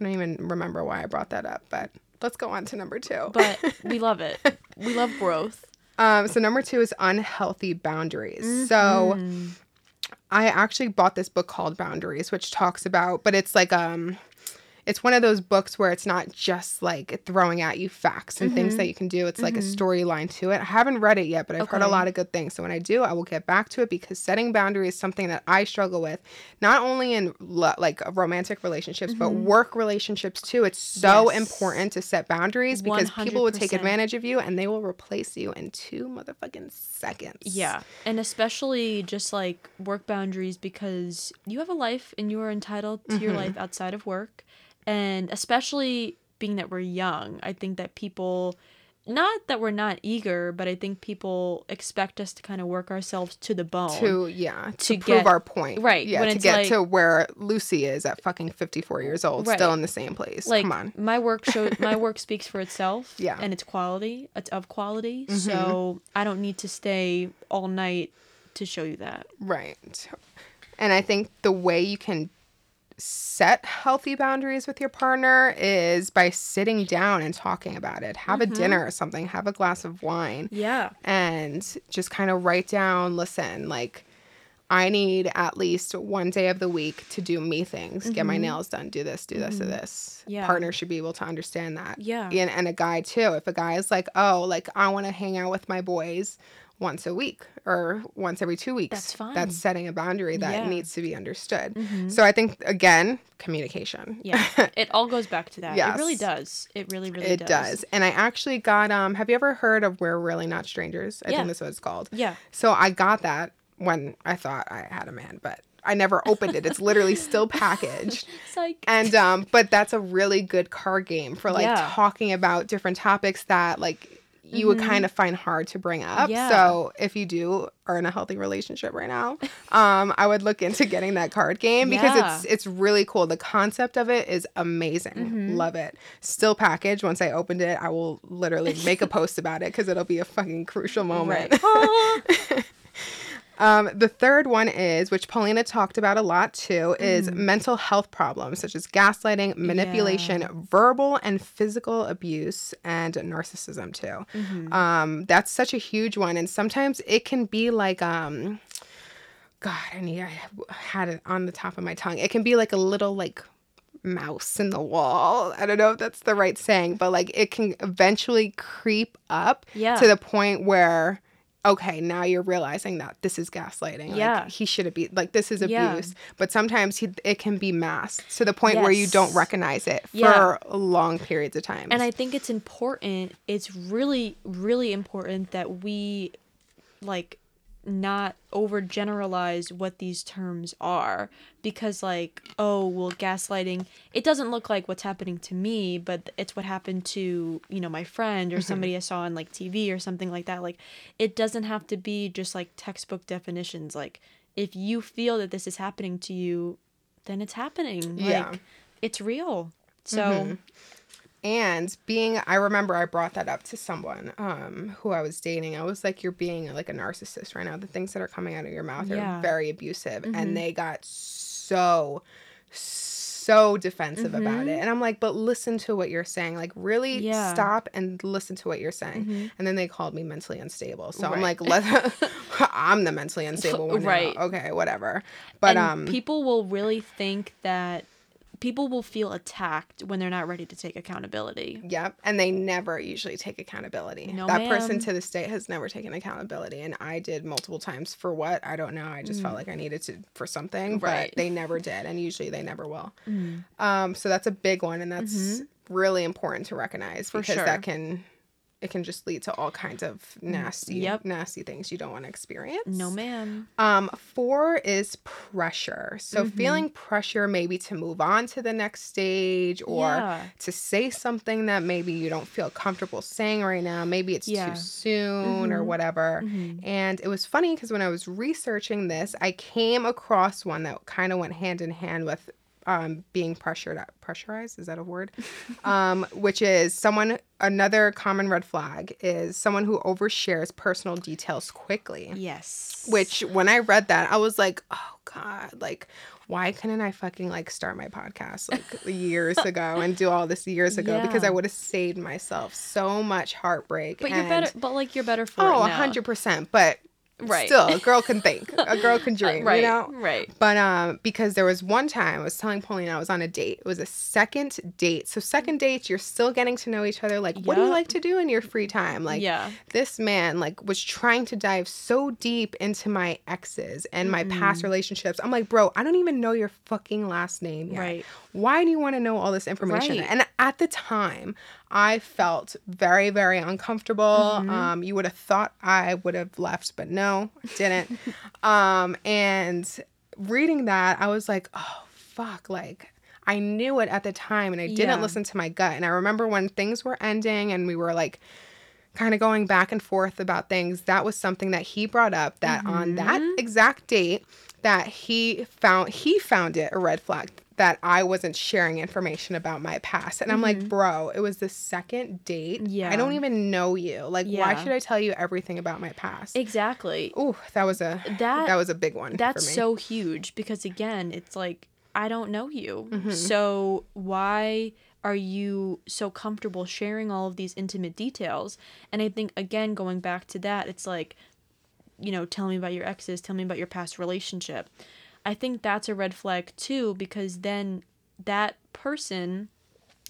I don't even remember why I brought that up, but let's go on to number two. But we love it. We love growth. Um, so number two is unhealthy boundaries. So Mm-hmm. I actually bought this book called Boundaries, which talks about, but it's like um, it's one of those books where it's not just like throwing at you facts and things mm-hmm. that you can do. It's like a mm-hmm. storyline to it. I haven't read it yet, but I've heard a lot of good things. So when I do, I will get back to it because setting boundaries is something that I struggle with, not only in lo- like romantic relationships, but mm-hmm. work relationships too. It's so Mm-hmm. Yes. important to set boundaries because people will take advantage of you and they will replace you in two motherfucking seconds. Yeah. And especially just like work boundaries because you have a life and you are entitled to your life outside of work. And especially being that we're young, I think that people, not that we're not eager, but I think people expect us to kind of work ourselves to the bone. To yeah, to, To prove get- our point, right, Yeah, when to get like- to where Lucy is at fucking fifty four years old, Right. still in the same place. like Come on, my work show my work speaks for itself Yeah. Mm-hmm. and it's quality it's of quality so i don't need to stay all night to show you that right? And I think the way you can set healthy boundaries with your partner is by sitting down and talking about it. Have Mm-hmm. a dinner or something. Have a glass of wine. yeah and just kind of write down listen like i need at least one day of the week to do me things get my nails done do this do this do this Mm-hmm. Yeah. partner should be able to understand that Yeah. and, and a guy too if a guy is like oh like i want to hang out with my boys once a week or once every two weeks That's fine. that's setting a boundary that Yeah. Mm-hmm. needs to be understood so i think again communication yeah it all goes back to that Yes. it really does it really really it does. does. And I actually got um have you ever heard of We're Really Not Strangers? I Yeah. think that's what it's called. yeah So I got that when I thought I had a man, but I never opened it. It's literally still packaged. it's like And um but that's a really good card game for like Yeah. talking about different topics that like you would kind of find hard to bring up. Mm-hmm. Yeah. So if you do are in a healthy relationship right now, um, I would look into getting that card game because Yeah. it's it's really cool. The concept of it is amazing. Mm-hmm. Love it. Still packaged. Once I opened it, I will literally make a post about it because it'll be a fucking crucial moment. right Um, the third one is, which Paulina talked about a lot too, is Mm-hmm. mental health problems such as gaslighting, manipulation, verbal and physical abuse, and narcissism too. Mm-hmm. Um, that's such a huge one, and sometimes it can be like, um, God, I need I had it on the top of my tongue. It can be like a little like mouse in the wall. I don't know if that's the right saying, but like it can eventually creep up Yeah. to the point where okay, now you're realizing that this is gaslighting. Yeah. Like he shouldn't be like this is abuse. Yeah. But sometimes he, it can be masked to the point where you don't recognize it for Yeah. long periods of time. and i think it's important it's really really important that we like not overgeneralize what these terms are because like oh well gaslighting it doesn't look like what's happening to me but it's what happened to you know my friend or mm-hmm. somebody i saw on like tv or something like that. Like it doesn't have to be just like textbook definitions. Like if you feel that this is happening to you then it's happening. Like Yeah. it's real. So mm-hmm. And being i remember i brought that up to someone um who i was dating i was like you're being like a narcissist right now the things that are coming out of your mouth Yeah. Mm-hmm. are very abusive and they got so so defensive about it and i'm like but listen to what you're saying like really Mm-hmm. Yeah. Mm-hmm. stop and listen to what you're saying and then they called me mentally unstable so i'm like let i'm the mentally unstable one Right. right okay whatever but and um people will really think that people will feel attacked when they're not ready to take accountability. Yep. And they never usually take accountability. No, that person to this day has never taken accountability. And I did multiple times for what? I don't know. I just felt like I needed to for something, Mm. Right. Mm. but they never did. And usually they never will. Um, so that's a big one. And that's really important to recognize Mm-hmm. Because sure. that can. It can just lead to all kinds of nasty, Mm, Yep. nasty things you don't want to experience. No, ma'am. Um, four is pressure. So Mm-hmm. feeling pressure maybe to move on to the next stage or Yeah. to say something that maybe you don't feel comfortable saying right now. Maybe it's Yeah. too soon or Mhm. whatever. Mhm. And it was funny because when I was researching this, I came across one that kind of went hand in hand with um, being pressured pressurized is that a word um, which is someone another common red flag is someone who overshares personal details quickly Yes. which when I read that, I was like, oh God, like, why couldn't I fucking like start my podcast like years ago and do all this years ago? Because I would have saved myself so much heartbreak But you're better. But like you're better for Oh, it now. hundred percent. But Right. Still, a girl can think. A girl can dream. right. You know. Right. But um, because there was one time I was telling Pauline I was on a date. It was a second date. So second dates, you're still getting to know each other. Like, what do you like to do in your free time? Like, yeah. this man like was trying to dive so deep into my exes and my past relationships. I'm like, bro, I don't even know your fucking last name yet. Right. Why do you want to know all this information? Right. And at the time, I felt very, very uncomfortable. Mm-hmm. Um, you would have thought I would have left, but no, I didn't. um, and reading that, I was like, oh fuck, like I knew it at the time and I didn't Yeah. listen to my gut. And I remember when things were ending and we were like kind of going back and forth about things, that was something that he brought up that on that Mm-hmm. exact date that he found he found it a red flag that I wasn't sharing information about my past. And I'm like, bro, it was the second date. Yeah. I Mm-hmm. Don't even know you. Like, why should I tell you everything about my past? Exactly. Ooh, that was a That- that was a big one. That's for me. so huge because again, it's like I don't know you. Mm-hmm. So why are you so comfortable sharing all of these intimate details? And I think again going back to that, it's like you know, tell me about your exes, tell me about your past relationship. I think that's a red flag too because then that person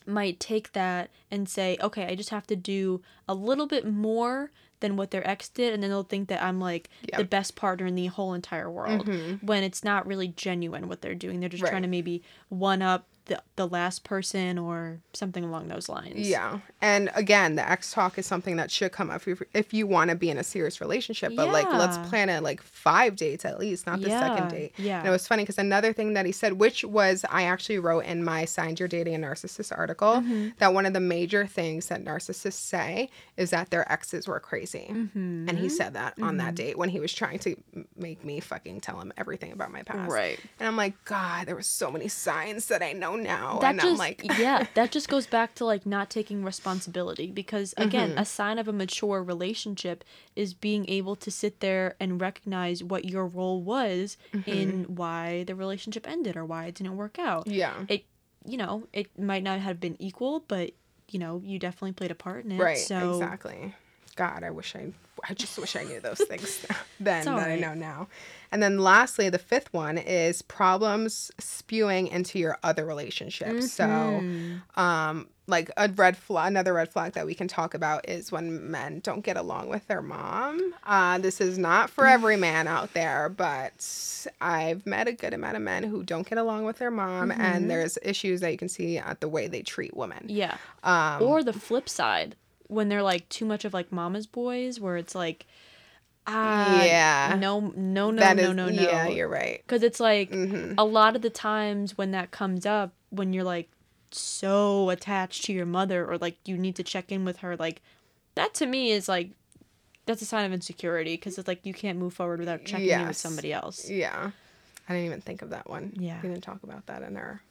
might take that and say, okay, I just have to do a little bit more than what their ex did, and then they'll think that I'm like the best partner in the whole entire world Mhm. when it's not really genuine what they're doing. They're just Right. trying to maybe one up the, the last person or something along those lines. Yeah. And again, the ex talk is something that should come up if, if you want to be in a serious relationship. But like, let's plan it like five dates at least, not the second date. yeah. And it was funny because another thing that he said, which was I actually wrote in my Signs You're Dating a Narcissist article, Mm-hmm. that one of the major things that narcissists say is that their exes were crazy. Mm-hmm. And he said that on that date when he was trying to make me fucking tell him everything about my past. Right. And I'm like, God, there were so many signs that I know now. that and just I'm like, yeah that just goes back to like not taking responsibility because again Mm-hmm. a sign of a mature relationship is being able to sit there and recognize what your role was in why the relationship ended or why it didn't work out Mm-hmm. yeah. it you know it might not have been equal but you know you definitely played a part in it Right, so exactly. God, I wish I I just wish I knew those things then that I know now. And then lastly, the fifth one is problems spewing into your other relationships. So Mhm. um like a red flag another red flag that we can talk about is when men don't get along with their mom uh, this is not for every man out there but i've met a good amount of men who don't get along with their mom Mm-hmm. and there's issues that you can see at the way they treat women yeah um, or the flip side when they're like too much of like mama's boys where it's like ah Yeah. no no no that no is- no no yeah you're right because it's like hmm a lot of the times when that comes up when you're like so attached to your mother or like you need to check in with her like that to me is like that's a sign of insecurity because it's like you can't move forward without checking in with somebody else Yeah. I didn't even think of that one. Yeah. We didn't talk about that in our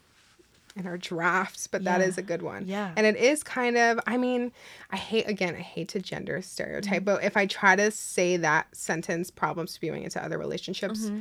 in our drafts, but that Yeah. is a good one. Yeah. And it is kind of I mean, I hate again, I hate to gender stereotype, but if I try to say that sentence problem spewing into other relationships, Mm-hmm.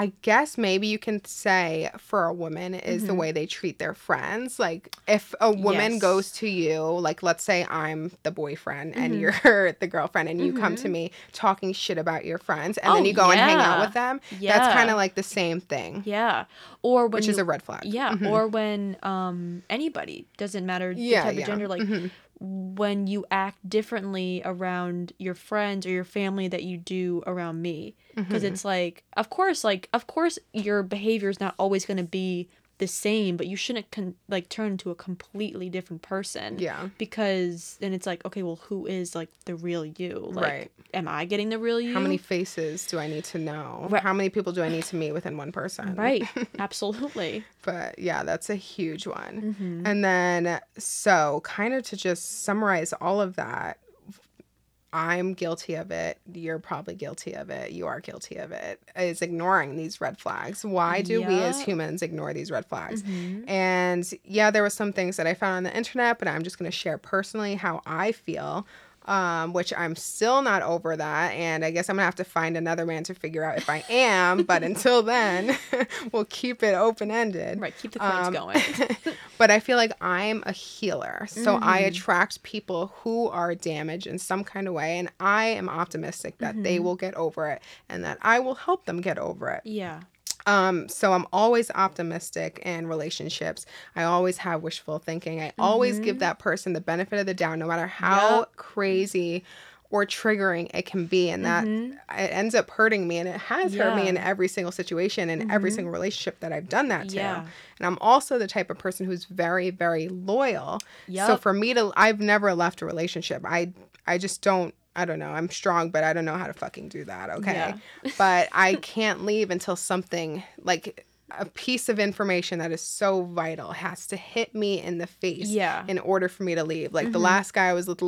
I guess maybe you can say for a woman is the way they treat their friends. Like if a woman Mm-hmm. Yes. goes to you, like let's say I'm the boyfriend and Mm-hmm. you're the girlfriend and you come to me talking shit about your friends and then Oh, you go and hang out with them. That's kind of like the same thing, yeah or when which you, is a red flag. yeah or when um anybody doesn't matter the Yeah, type yeah. of gender like Mhm. When you act differently around your friends or your family that you do around me because Mm-hmm. it's like of course like of course your behavior is not always going to be the same but you shouldn't con- like turn into a completely different person Yeah. because then it's like okay well who is like the real you like Right. am i getting the real you How many faces do I need to know? Right. How many people do I need to meet within one person? right absolutely But yeah, that's a huge one. Mhm. And then, so kind of to just summarize all of that, I'm guilty of it. You're probably guilty of it. You are guilty of it. Is ignoring these red flags. Why do we as humans ignore these red flags? Mhm. And yeah, there were some things that I found on the internet, but I'm just going to share personally how I feel. Um, which I'm still not over that. And I guess I'm gonna have to find another man to figure out if I am. but until then, we'll keep it open ended. Right, keep the cranes Um, going. but I feel like I'm a healer. So I Mm-hmm. attract people who are damaged in some kind of way. And I am optimistic that Mm-hmm. they will get over it and that I will help them get over it. yeah. Um, so I'm always optimistic in relationships. I always have wishful thinking. I always give that person the benefit of the doubt, no matter how Mm-hmm. Yep. crazy or triggering it can be. And that it ends up hurting me. And it has hurt me Mm-hmm. Yeah. Mm-hmm. in every single situation and every single relationship that I've done that to. Yeah. And I'm also the type of person who's very, very loyal. So for me to, I've never left a relationship. I, I just don't. I don't know. I'm strong, but I don't know how to fucking do that. Okay. Yeah. but I can't leave until something like a piece of information that is so vital has to hit me in the face Yeah. in order for me to leave. Like the last guy I was with,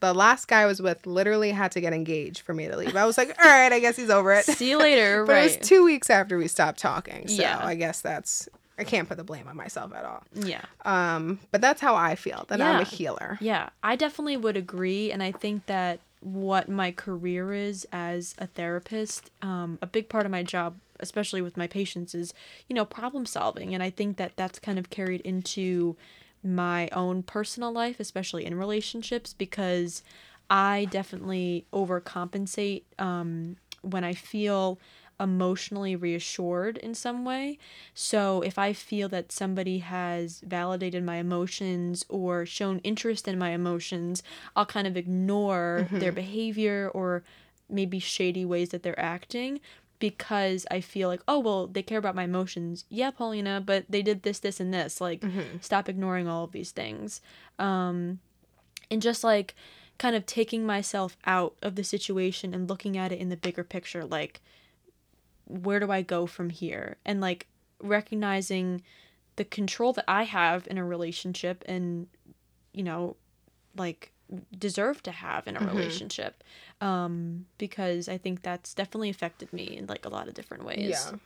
the last guy I was with literally had to get engaged for me to leave. I was like, all right, I guess he's over it. See you later. But right. it was two weeks after we stopped talking. So Yeah. I guess that's I can't put the blame on myself at all. yeah. Um, but that's how I feel that I'm a healer. Yeah, I definitely would agree, and I think that what my career is as a therapist, um, a big part of my job, especially with my patients, is you know problem solving, and I think that that's kind of carried into my own personal life, especially in relationships, because I definitely overcompensate um, when I feel emotionally reassured in some way. So if I feel that somebody has validated my emotions or shown interest in my emotions, I'll kind of ignore their behavior or maybe shady ways that they're acting because I feel like, oh, well, they care about my emotions. Yeah, Paulina, but they did this, this, and this. Like, stop ignoring all of these things. Um, and just like kind of taking myself out of the situation and looking at it in the bigger picture like where do I go from here and like recognizing the control that I have in a relationship and you know like deserve to have in a relationship um because I think that's definitely affected me in like a lot of different ways. Yeah.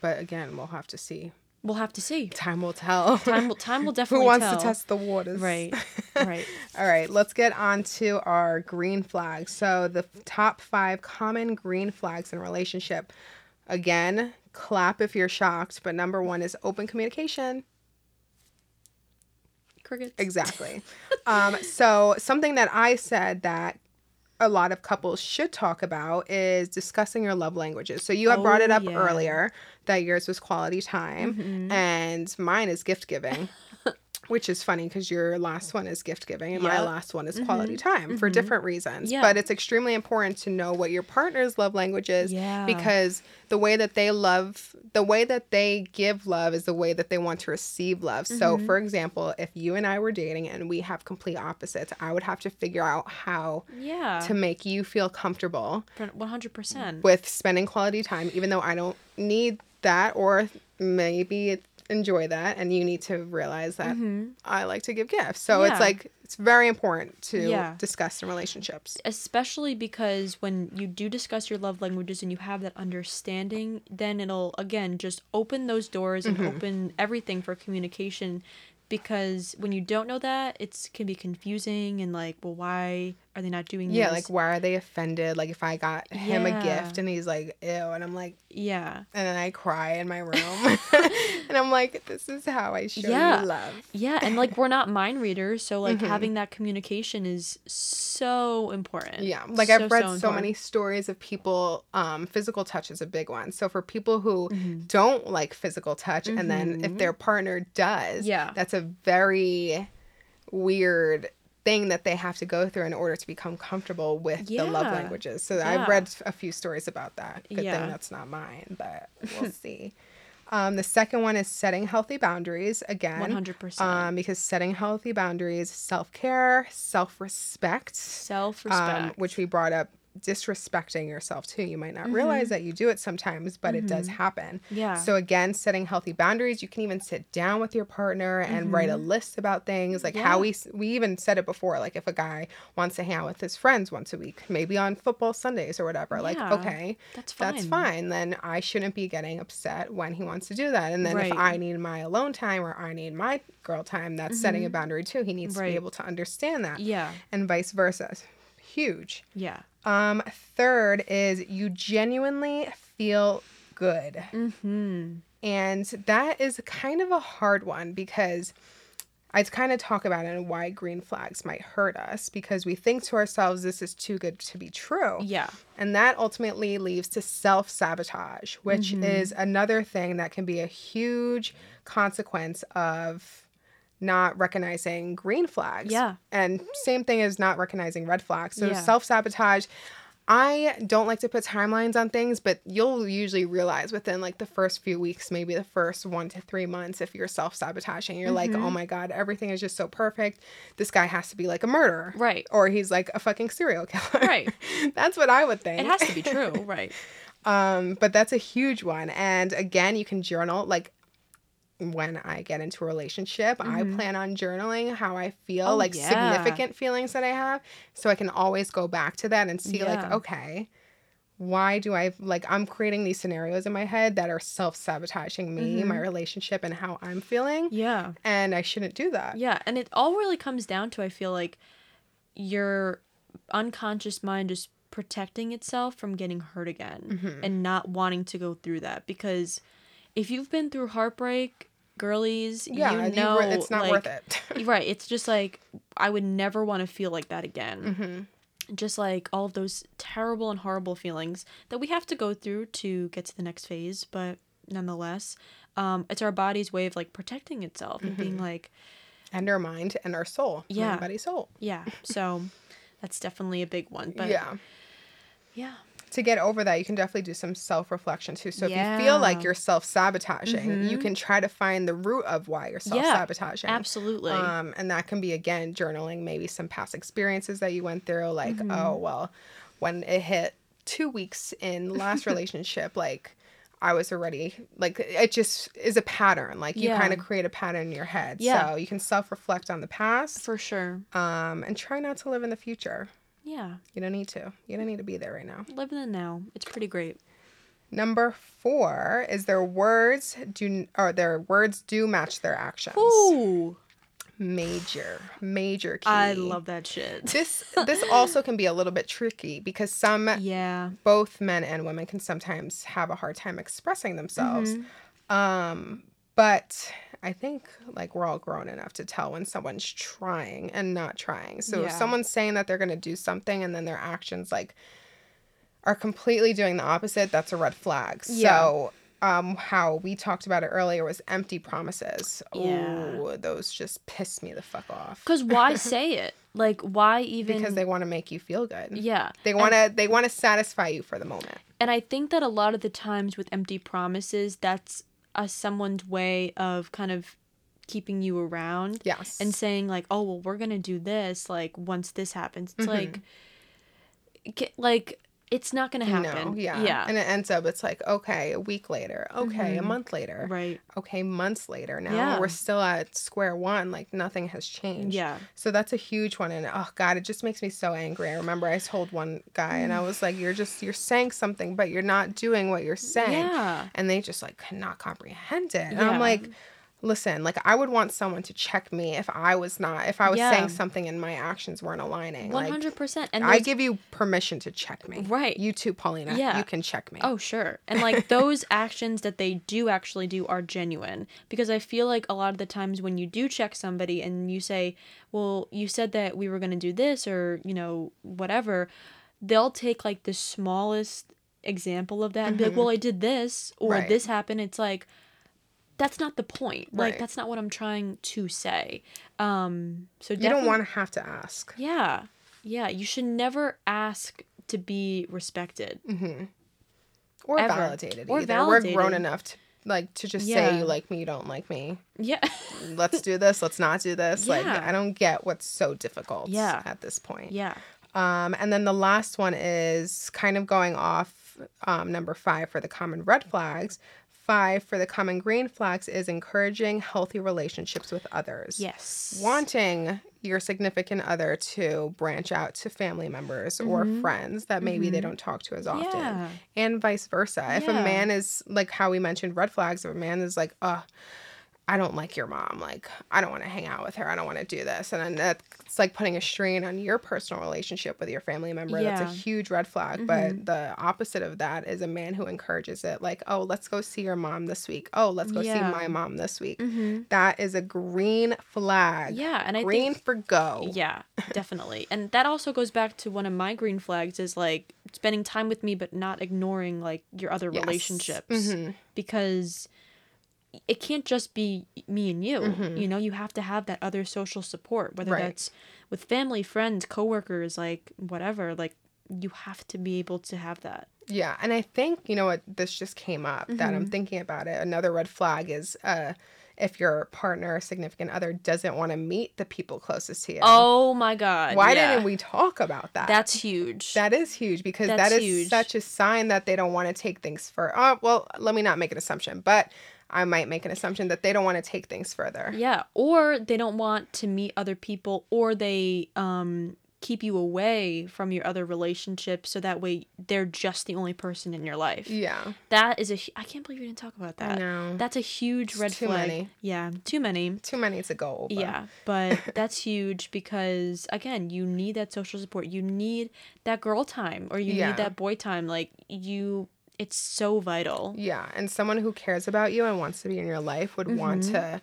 But again, we'll have to see. We'll have to see. Time will tell. Time will time will definitely. Who wants tell. to test the waters? Right. Right. All right, let's get on to our green flags. So, the top five common green flags in relationship. Again, clap if you're shocked, but number one is open communication. Crickets. Exactly. um, so, something that I said that a lot of couples should talk about is discussing your love languages. So, you have brought it Oh, up yeah. earlier that yours was quality time, Mm-hmm. and mine is gift giving. Which is funny because your last one is gift giving and my Yep. Mm-hmm. last one is quality time for different reasons. Yeah. But it's extremely important to know what your partner's love language is Yeah. because the way that they love, the way that they give love is the way that they want to receive love. So, Mm-hmm. for example, if you and I were dating and we have complete opposites, I would have to figure out how Yeah. to make you feel comfortable One hundred percent. with spending quality time, even though I don't need that or maybe enjoy that. And you need to realize that I like to give gifts. So Mm-hmm. Yeah. it's like, it's very important to Yeah. discuss in relationships. especially because when you do discuss your love languages and you have that understanding then it'll again just open those doors and Mm-hmm. open everything for communication because when you don't know that it's can be confusing and like well why are they not doing Yeah, this like why are they offended? Like if I got him a gift and he's like, ew, and I'm like, yeah and then I cry in my room, and I'm like, this is how I show Yeah. you love. yeah and like we're not mind readers so like Mm-hmm. having that communication is so important Yeah, like So, I've read so, important. many stories of people. Um, physical touch is a big one. So for people who Mm-hmm. don't like physical touch, and then if their partner does, Yeah. that's a very weird thing that they have to go through in order to become comfortable with the love languages. So Yeah. I've read a few stories about that. Good Yeah. thing that's not mine, but we'll see. Um, the second one is setting healthy boundaries again. 100%. Um, because setting healthy boundaries, self care, self respect, self-respect um, which we brought up disrespecting yourself too. You might not mm-hmm. realize that you do it sometimes, but it does mm-hmm. happen. Yeah. So again, setting healthy boundaries. You can even sit down with your partner and write a mm-hmm. list about things, like how we we even said it before. Like if a guy wants to hang out with his friends once a week, maybe on football Sundays or whatever. Yeah. Like okay, that's fine. that's fine. Then I shouldn't be getting upset when he wants to do that. And then if I need my alone time or I need my girl time, that's setting a boundary too. He needs to be able to understand that. Yeah. And vice versa. Huge. Yeah. Um, third is you genuinely feel good. Mm-hmm. And that is kind of a hard one because I kind of talk about it and why green flags might hurt us because we think to ourselves, this is too good to be true. Yeah. And that ultimately leads to self sabotage, which Mm-hmm. is another thing that can be a huge consequence of not recognizing green flags. Yeah. And same thing as not recognizing red flags. So Yeah. self sabotage. I don't like to put timelines on things, but you'll usually realize within like the first few weeks, maybe the first one to three months, if you're self sabotaging, you're like, Mm-hmm. oh my God, everything is just so perfect. This guy has to be like a murderer. Right. Or he's like a fucking serial killer. Right. That's what I would think. It has to be true. right. Um, but that's a huge one. And again, you can journal. Like when I get into a relationship, I plan on journaling how I feel, Mm-hmm. Oh, like yeah. significant feelings that I have. So I can always go back to that and see, like, okay, why do I like I'm creating these scenarios in my head that are self sabotaging me, Mm-hmm. my relationship, and how I'm feeling. Yeah. And I shouldn't do that. Yeah, and it all really comes down to I feel like your unconscious mind just protecting itself from getting hurt again Mm-hmm. and not wanting to go through that because if you've been through heartbreak, girlies, Yeah, you you know re- it's not worth like- it. right, it's just like I would never want to feel like that again. Mm-hmm. Just like all of those terrible and horrible feelings that we have to go through to get to the next phase, but nonetheless, um, it's our body's way of like protecting itself and Mm-hmm. being like, and our mind and our soul. Yeah. Body, soul. Yeah, so that's definitely a big one. But yeah. yeah, to get over that, you can definitely do some self reflection too. So if you feel like you're self sabotaging, you can try to find the root of why you're self sabotaging. Yeah, absolutely. Um, and that can be again journaling maybe some past experiences that you went through, like Mm-hmm. oh well, when it hit two weeks in last relationship, like I was already like it just is a pattern. Like you Yeah. kind of create a pattern in your head. Yeah. So you can self reflect on the past, For sure. um, and try not to live in the future. Yeah, You don't need to. You don't need to be there right now. live in the now. It's pretty great. Number four is their words do or their words do match their actions. Ooh, Major, major key. I love that shit. this. This also can be a little bit tricky because some, Yeah, both men and women, can sometimes have a hard time expressing themselves. Mm-hmm. Um, but I think like we're all grown enough to tell when someone's trying and not trying. So if someone's saying that they're going to do something and then their actions like are completely doing the opposite, that's a red flag. Yeah. So um how we talked about it earlier was empty promises. Yeah. Oh, those just piss me the fuck off. because why say it? Like, why even? Because they want to make you feel good. yeah, They want to they want to satisfy you for the moment. and I think that a lot of the times with empty promises, that's a someone's way of kind of keeping you around. Yes. and saying like oh well we're gonna do this like once this happens it's mm-hmm. like ge- like it's not gonna happen No, yeah. yeah And it ends up it's like, okay, a week later, okay, a mm-hmm. month later. right Okay, months later. Now Yeah. we're still at square one, like nothing has changed. yeah So that's a huge one. And oh God, it just makes me so angry. I remember I told one guy and I was like, You're just you're saying something, but you're not doing what you're saying. yeah And they just like could not comprehend it. And Yeah. I'm like, listen, like I would want someone to check me if I was not if I was Yeah. saying something and my actions weren't aligning. 100% and I give you permission to check me. Right. You too, Paulina. Yeah. You can check me. Oh, sure. And like those actions that they do actually do are genuine because I feel like a lot of the times when you do check somebody and you say, "Well, you said that we were going to do this or, you know, whatever." They'll take like the smallest example of that and be like, "Well, I did this or Mm-hmm. Right. this happened." It's like that's not the point. Like Right. that's not what I'm trying to say. Um so you don't want to have to ask. Yeah. Yeah, you should never ask to be respected. Or Ever. validated Or either. We're grown enough to like to just say you like me, you don't like me. Yeah. Let's do this, let's not do this. Like Yeah. I don't get what's so difficult Yeah. at this point. yeah. Um, and then the last one is kind of going off um, number five for the common red flags. Five for the common green flags is encouraging healthy relationships with others. Yes. Wanting your significant other to branch out to family members or friends that maybe they don't talk to as often. Mm-hmm. Yeah. And vice versa. If a man is like how we mentioned red flags, if a man is like, oh, I don't like your mom. Like, I don't want to hang out with her. I don't want to do this. And then that's like putting a strain on your personal relationship with your family member. That's a huge red flag. But the opposite of that is a man who encourages it. Like, oh, let's go see your mom this week. Oh, let's go Yeah. see my mom this week. That is a green flag. Yeah, and I green think for go. Yeah, definitely. and that also goes back to one of my green flags is like spending time with me but not ignoring like your other Yes. relationships Mhm. because it can't just be me and you. Mhm. You know, you have to have that other social support whether Right. that's with family, friends, coworkers, like whatever, like you have to be able to have that. Yeah, and I think you know what this just came up that Mm-hmm. I'm thinking about it. Another red flag is uh if your partner or significant other doesn't want to meet the people closest to you. Oh my god. Why yeah. didn't we talk about that? That's huge. that is huge because That's that is huge. such a sign that they don't want to take things for. Oh, well, let me not make an assumption, but I might make an assumption that they don't want to take things further. Yeah, or they don't want to meet other people, or they um keep you away from your other relationships, so that way they're just the only person in your life. Yeah. That is a I can't believe you didn't talk about that. No. That's a huge It's red too flag. many. Yeah, too many. Too many to go over. Yeah, but that's huge because again, you need that social support. You need that girl time, or you Yeah. need that boy time. Like you, it's so vital. Yeah, and someone who cares about you and wants to be in your life would want Mm-hmm. to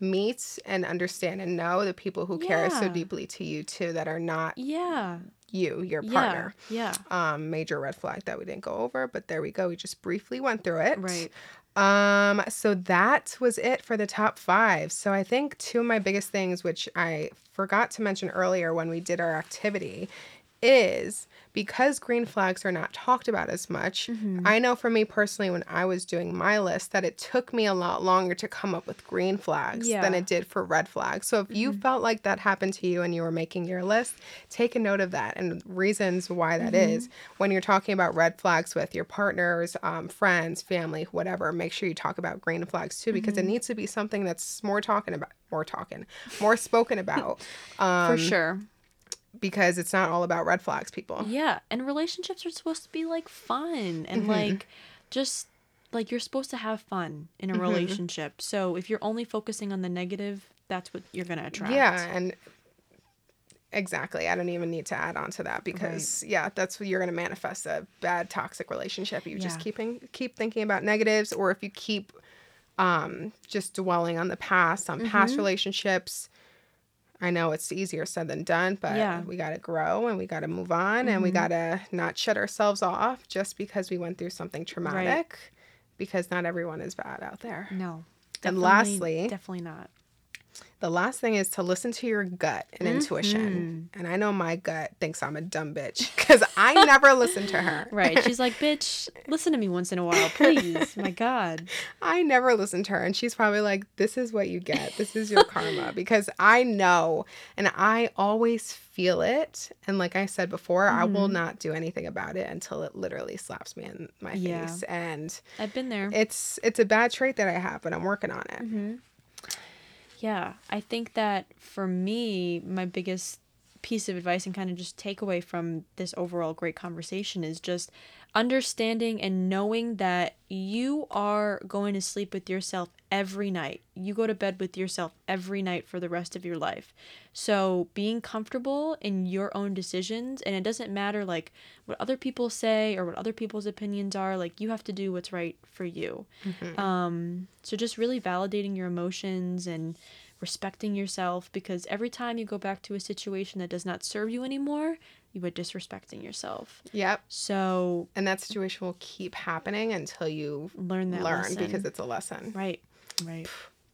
meet and understand and know the people who care so deeply to you too that are not Yeah, you, your yeah, partner. yeah. Um, major red flag that we didn't go over, but there we go. We just briefly went through it. Right. Um, so that was it for the top five. So I think two of my biggest things, which I forgot to mention earlier when we did our activity, is because green flags are not talked about as much. Mm-hmm. I know for me personally, when I was doing my list, that it took me a lot longer to come up with green flags than Yeah. Mm-hmm. it did for red flags. So if you felt like that happened to you and you were making your list, take a note of that and reasons why that is. Mm-hmm. When you're talking about red flags with your partners, um, friends, family, whatever, make sure you talk about green flags too, because Mm-hmm. it needs to be something that's more talking about, more talking, more spoken about. Um, For sure. Because it's not all about red flags, people. Yeah, and relationships are supposed to be like fun and Mm-hmm. like just like you're supposed to have fun in a Mm-hmm. relationship. So if you're only focusing on the negative, that's what you're gonna attract. Yeah, and exactly. I don't even need to add on to that because yeah, that's what you're gonna manifest a bad toxic relationship. You just keeping keep thinking about negatives, or if you keep um just dwelling on the past, on past Mm-hmm. relationships. I know it's easier said than done, but Yeah. Mm-hmm. we got to grow and we got to move on and we got to not shut ourselves off just because we went through something traumatic because not everyone is bad out there. No. And lastly- definitely not. The last thing is to listen to your gut and Mm-hmm. intuition. And I know my gut thinks I'm a dumb bitch because I never listen to her. Right. She's like, bitch, listen to me once in a while, please. My God. I never listen to her. And she's probably like, this is what you get. This is your karma. Because I know and I always feel it. And like I said before, I will Mm-hmm. not do anything about it until it literally slaps me in my Yeah. face. And I've been there. it's it's a bad trait that I have, but I'm working on it. Mm-hmm. Yeah, I think that for me, my biggest piece of advice and kind of just takeaway from this overall great conversation is just understanding and knowing that you are going to sleep with yourself every night. You go to bed with yourself every night for the rest of your life. So, being comfortable in your own decisions, and it doesn't matter like what other people say or what other people's opinions are, like you have to do what's right for you. Um, so just really validating your emotions and respecting yourself because every time you go back to a situation that does not serve you anymore, you are disrespecting yourself. Yep. So And that situation will keep happening until you learn that learn lesson. because it's a lesson. right, right,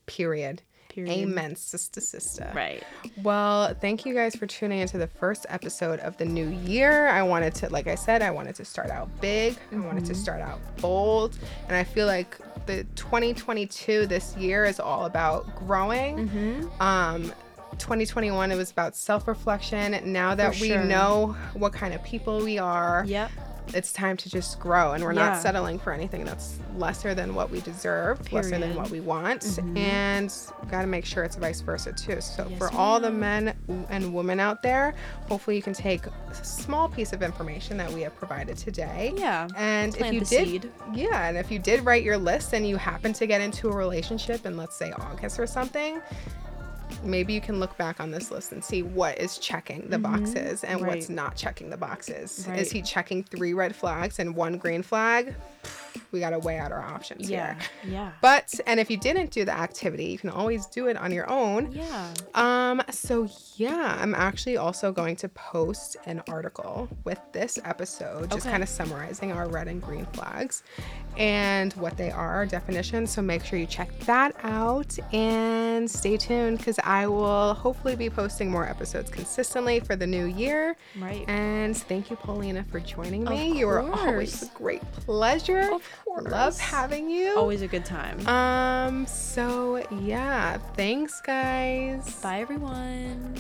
Period. period. Amen, sister, sister. Right. Well, thank you guys for tuning into the first episode of the new year. I wanted to, like I said, I wanted to start out big. I wanted Mm-hmm. to start out bold. And I feel like the 2022 this year is all about growing. Mm-hmm. Um, 2021 it was about self-reflection. Now that we know what kind of people we are, Yep. It's time to just grow and we're Yeah. not settling for anything that's lesser than what we deserve lesser than what we want Mhm. and got to make sure it's vice versa too so Yes, for all the men and women out there hopefully you can take a small piece of information that we have provided today Yeah. and Plant if you did seed. yeah and if you did write your list and you happen to get into a relationship in let's say august or something maybe you can look back on this list and see what is checking the mm-hmm. boxes and what's not checking the boxes. Right. Is he checking three red flags and one green flag? We got to weigh out our options Yeah. here. Yeah. But and if you didn't do the activity, you can always do it on your own. Yeah. Um so yeah, I'm actually also going to post an article with this episode just Okay. kind of summarizing our red and green flags and what they are, our definitions. So make sure you check that out and stay tuned cuz I will hopefully be posting more episodes consistently for the new year. Right. And thank you Paulina for joining me. You were always a great pleasure. Of course. Love having you. Always a good time. Um, so yeah, thanks guys. Bye, everyone.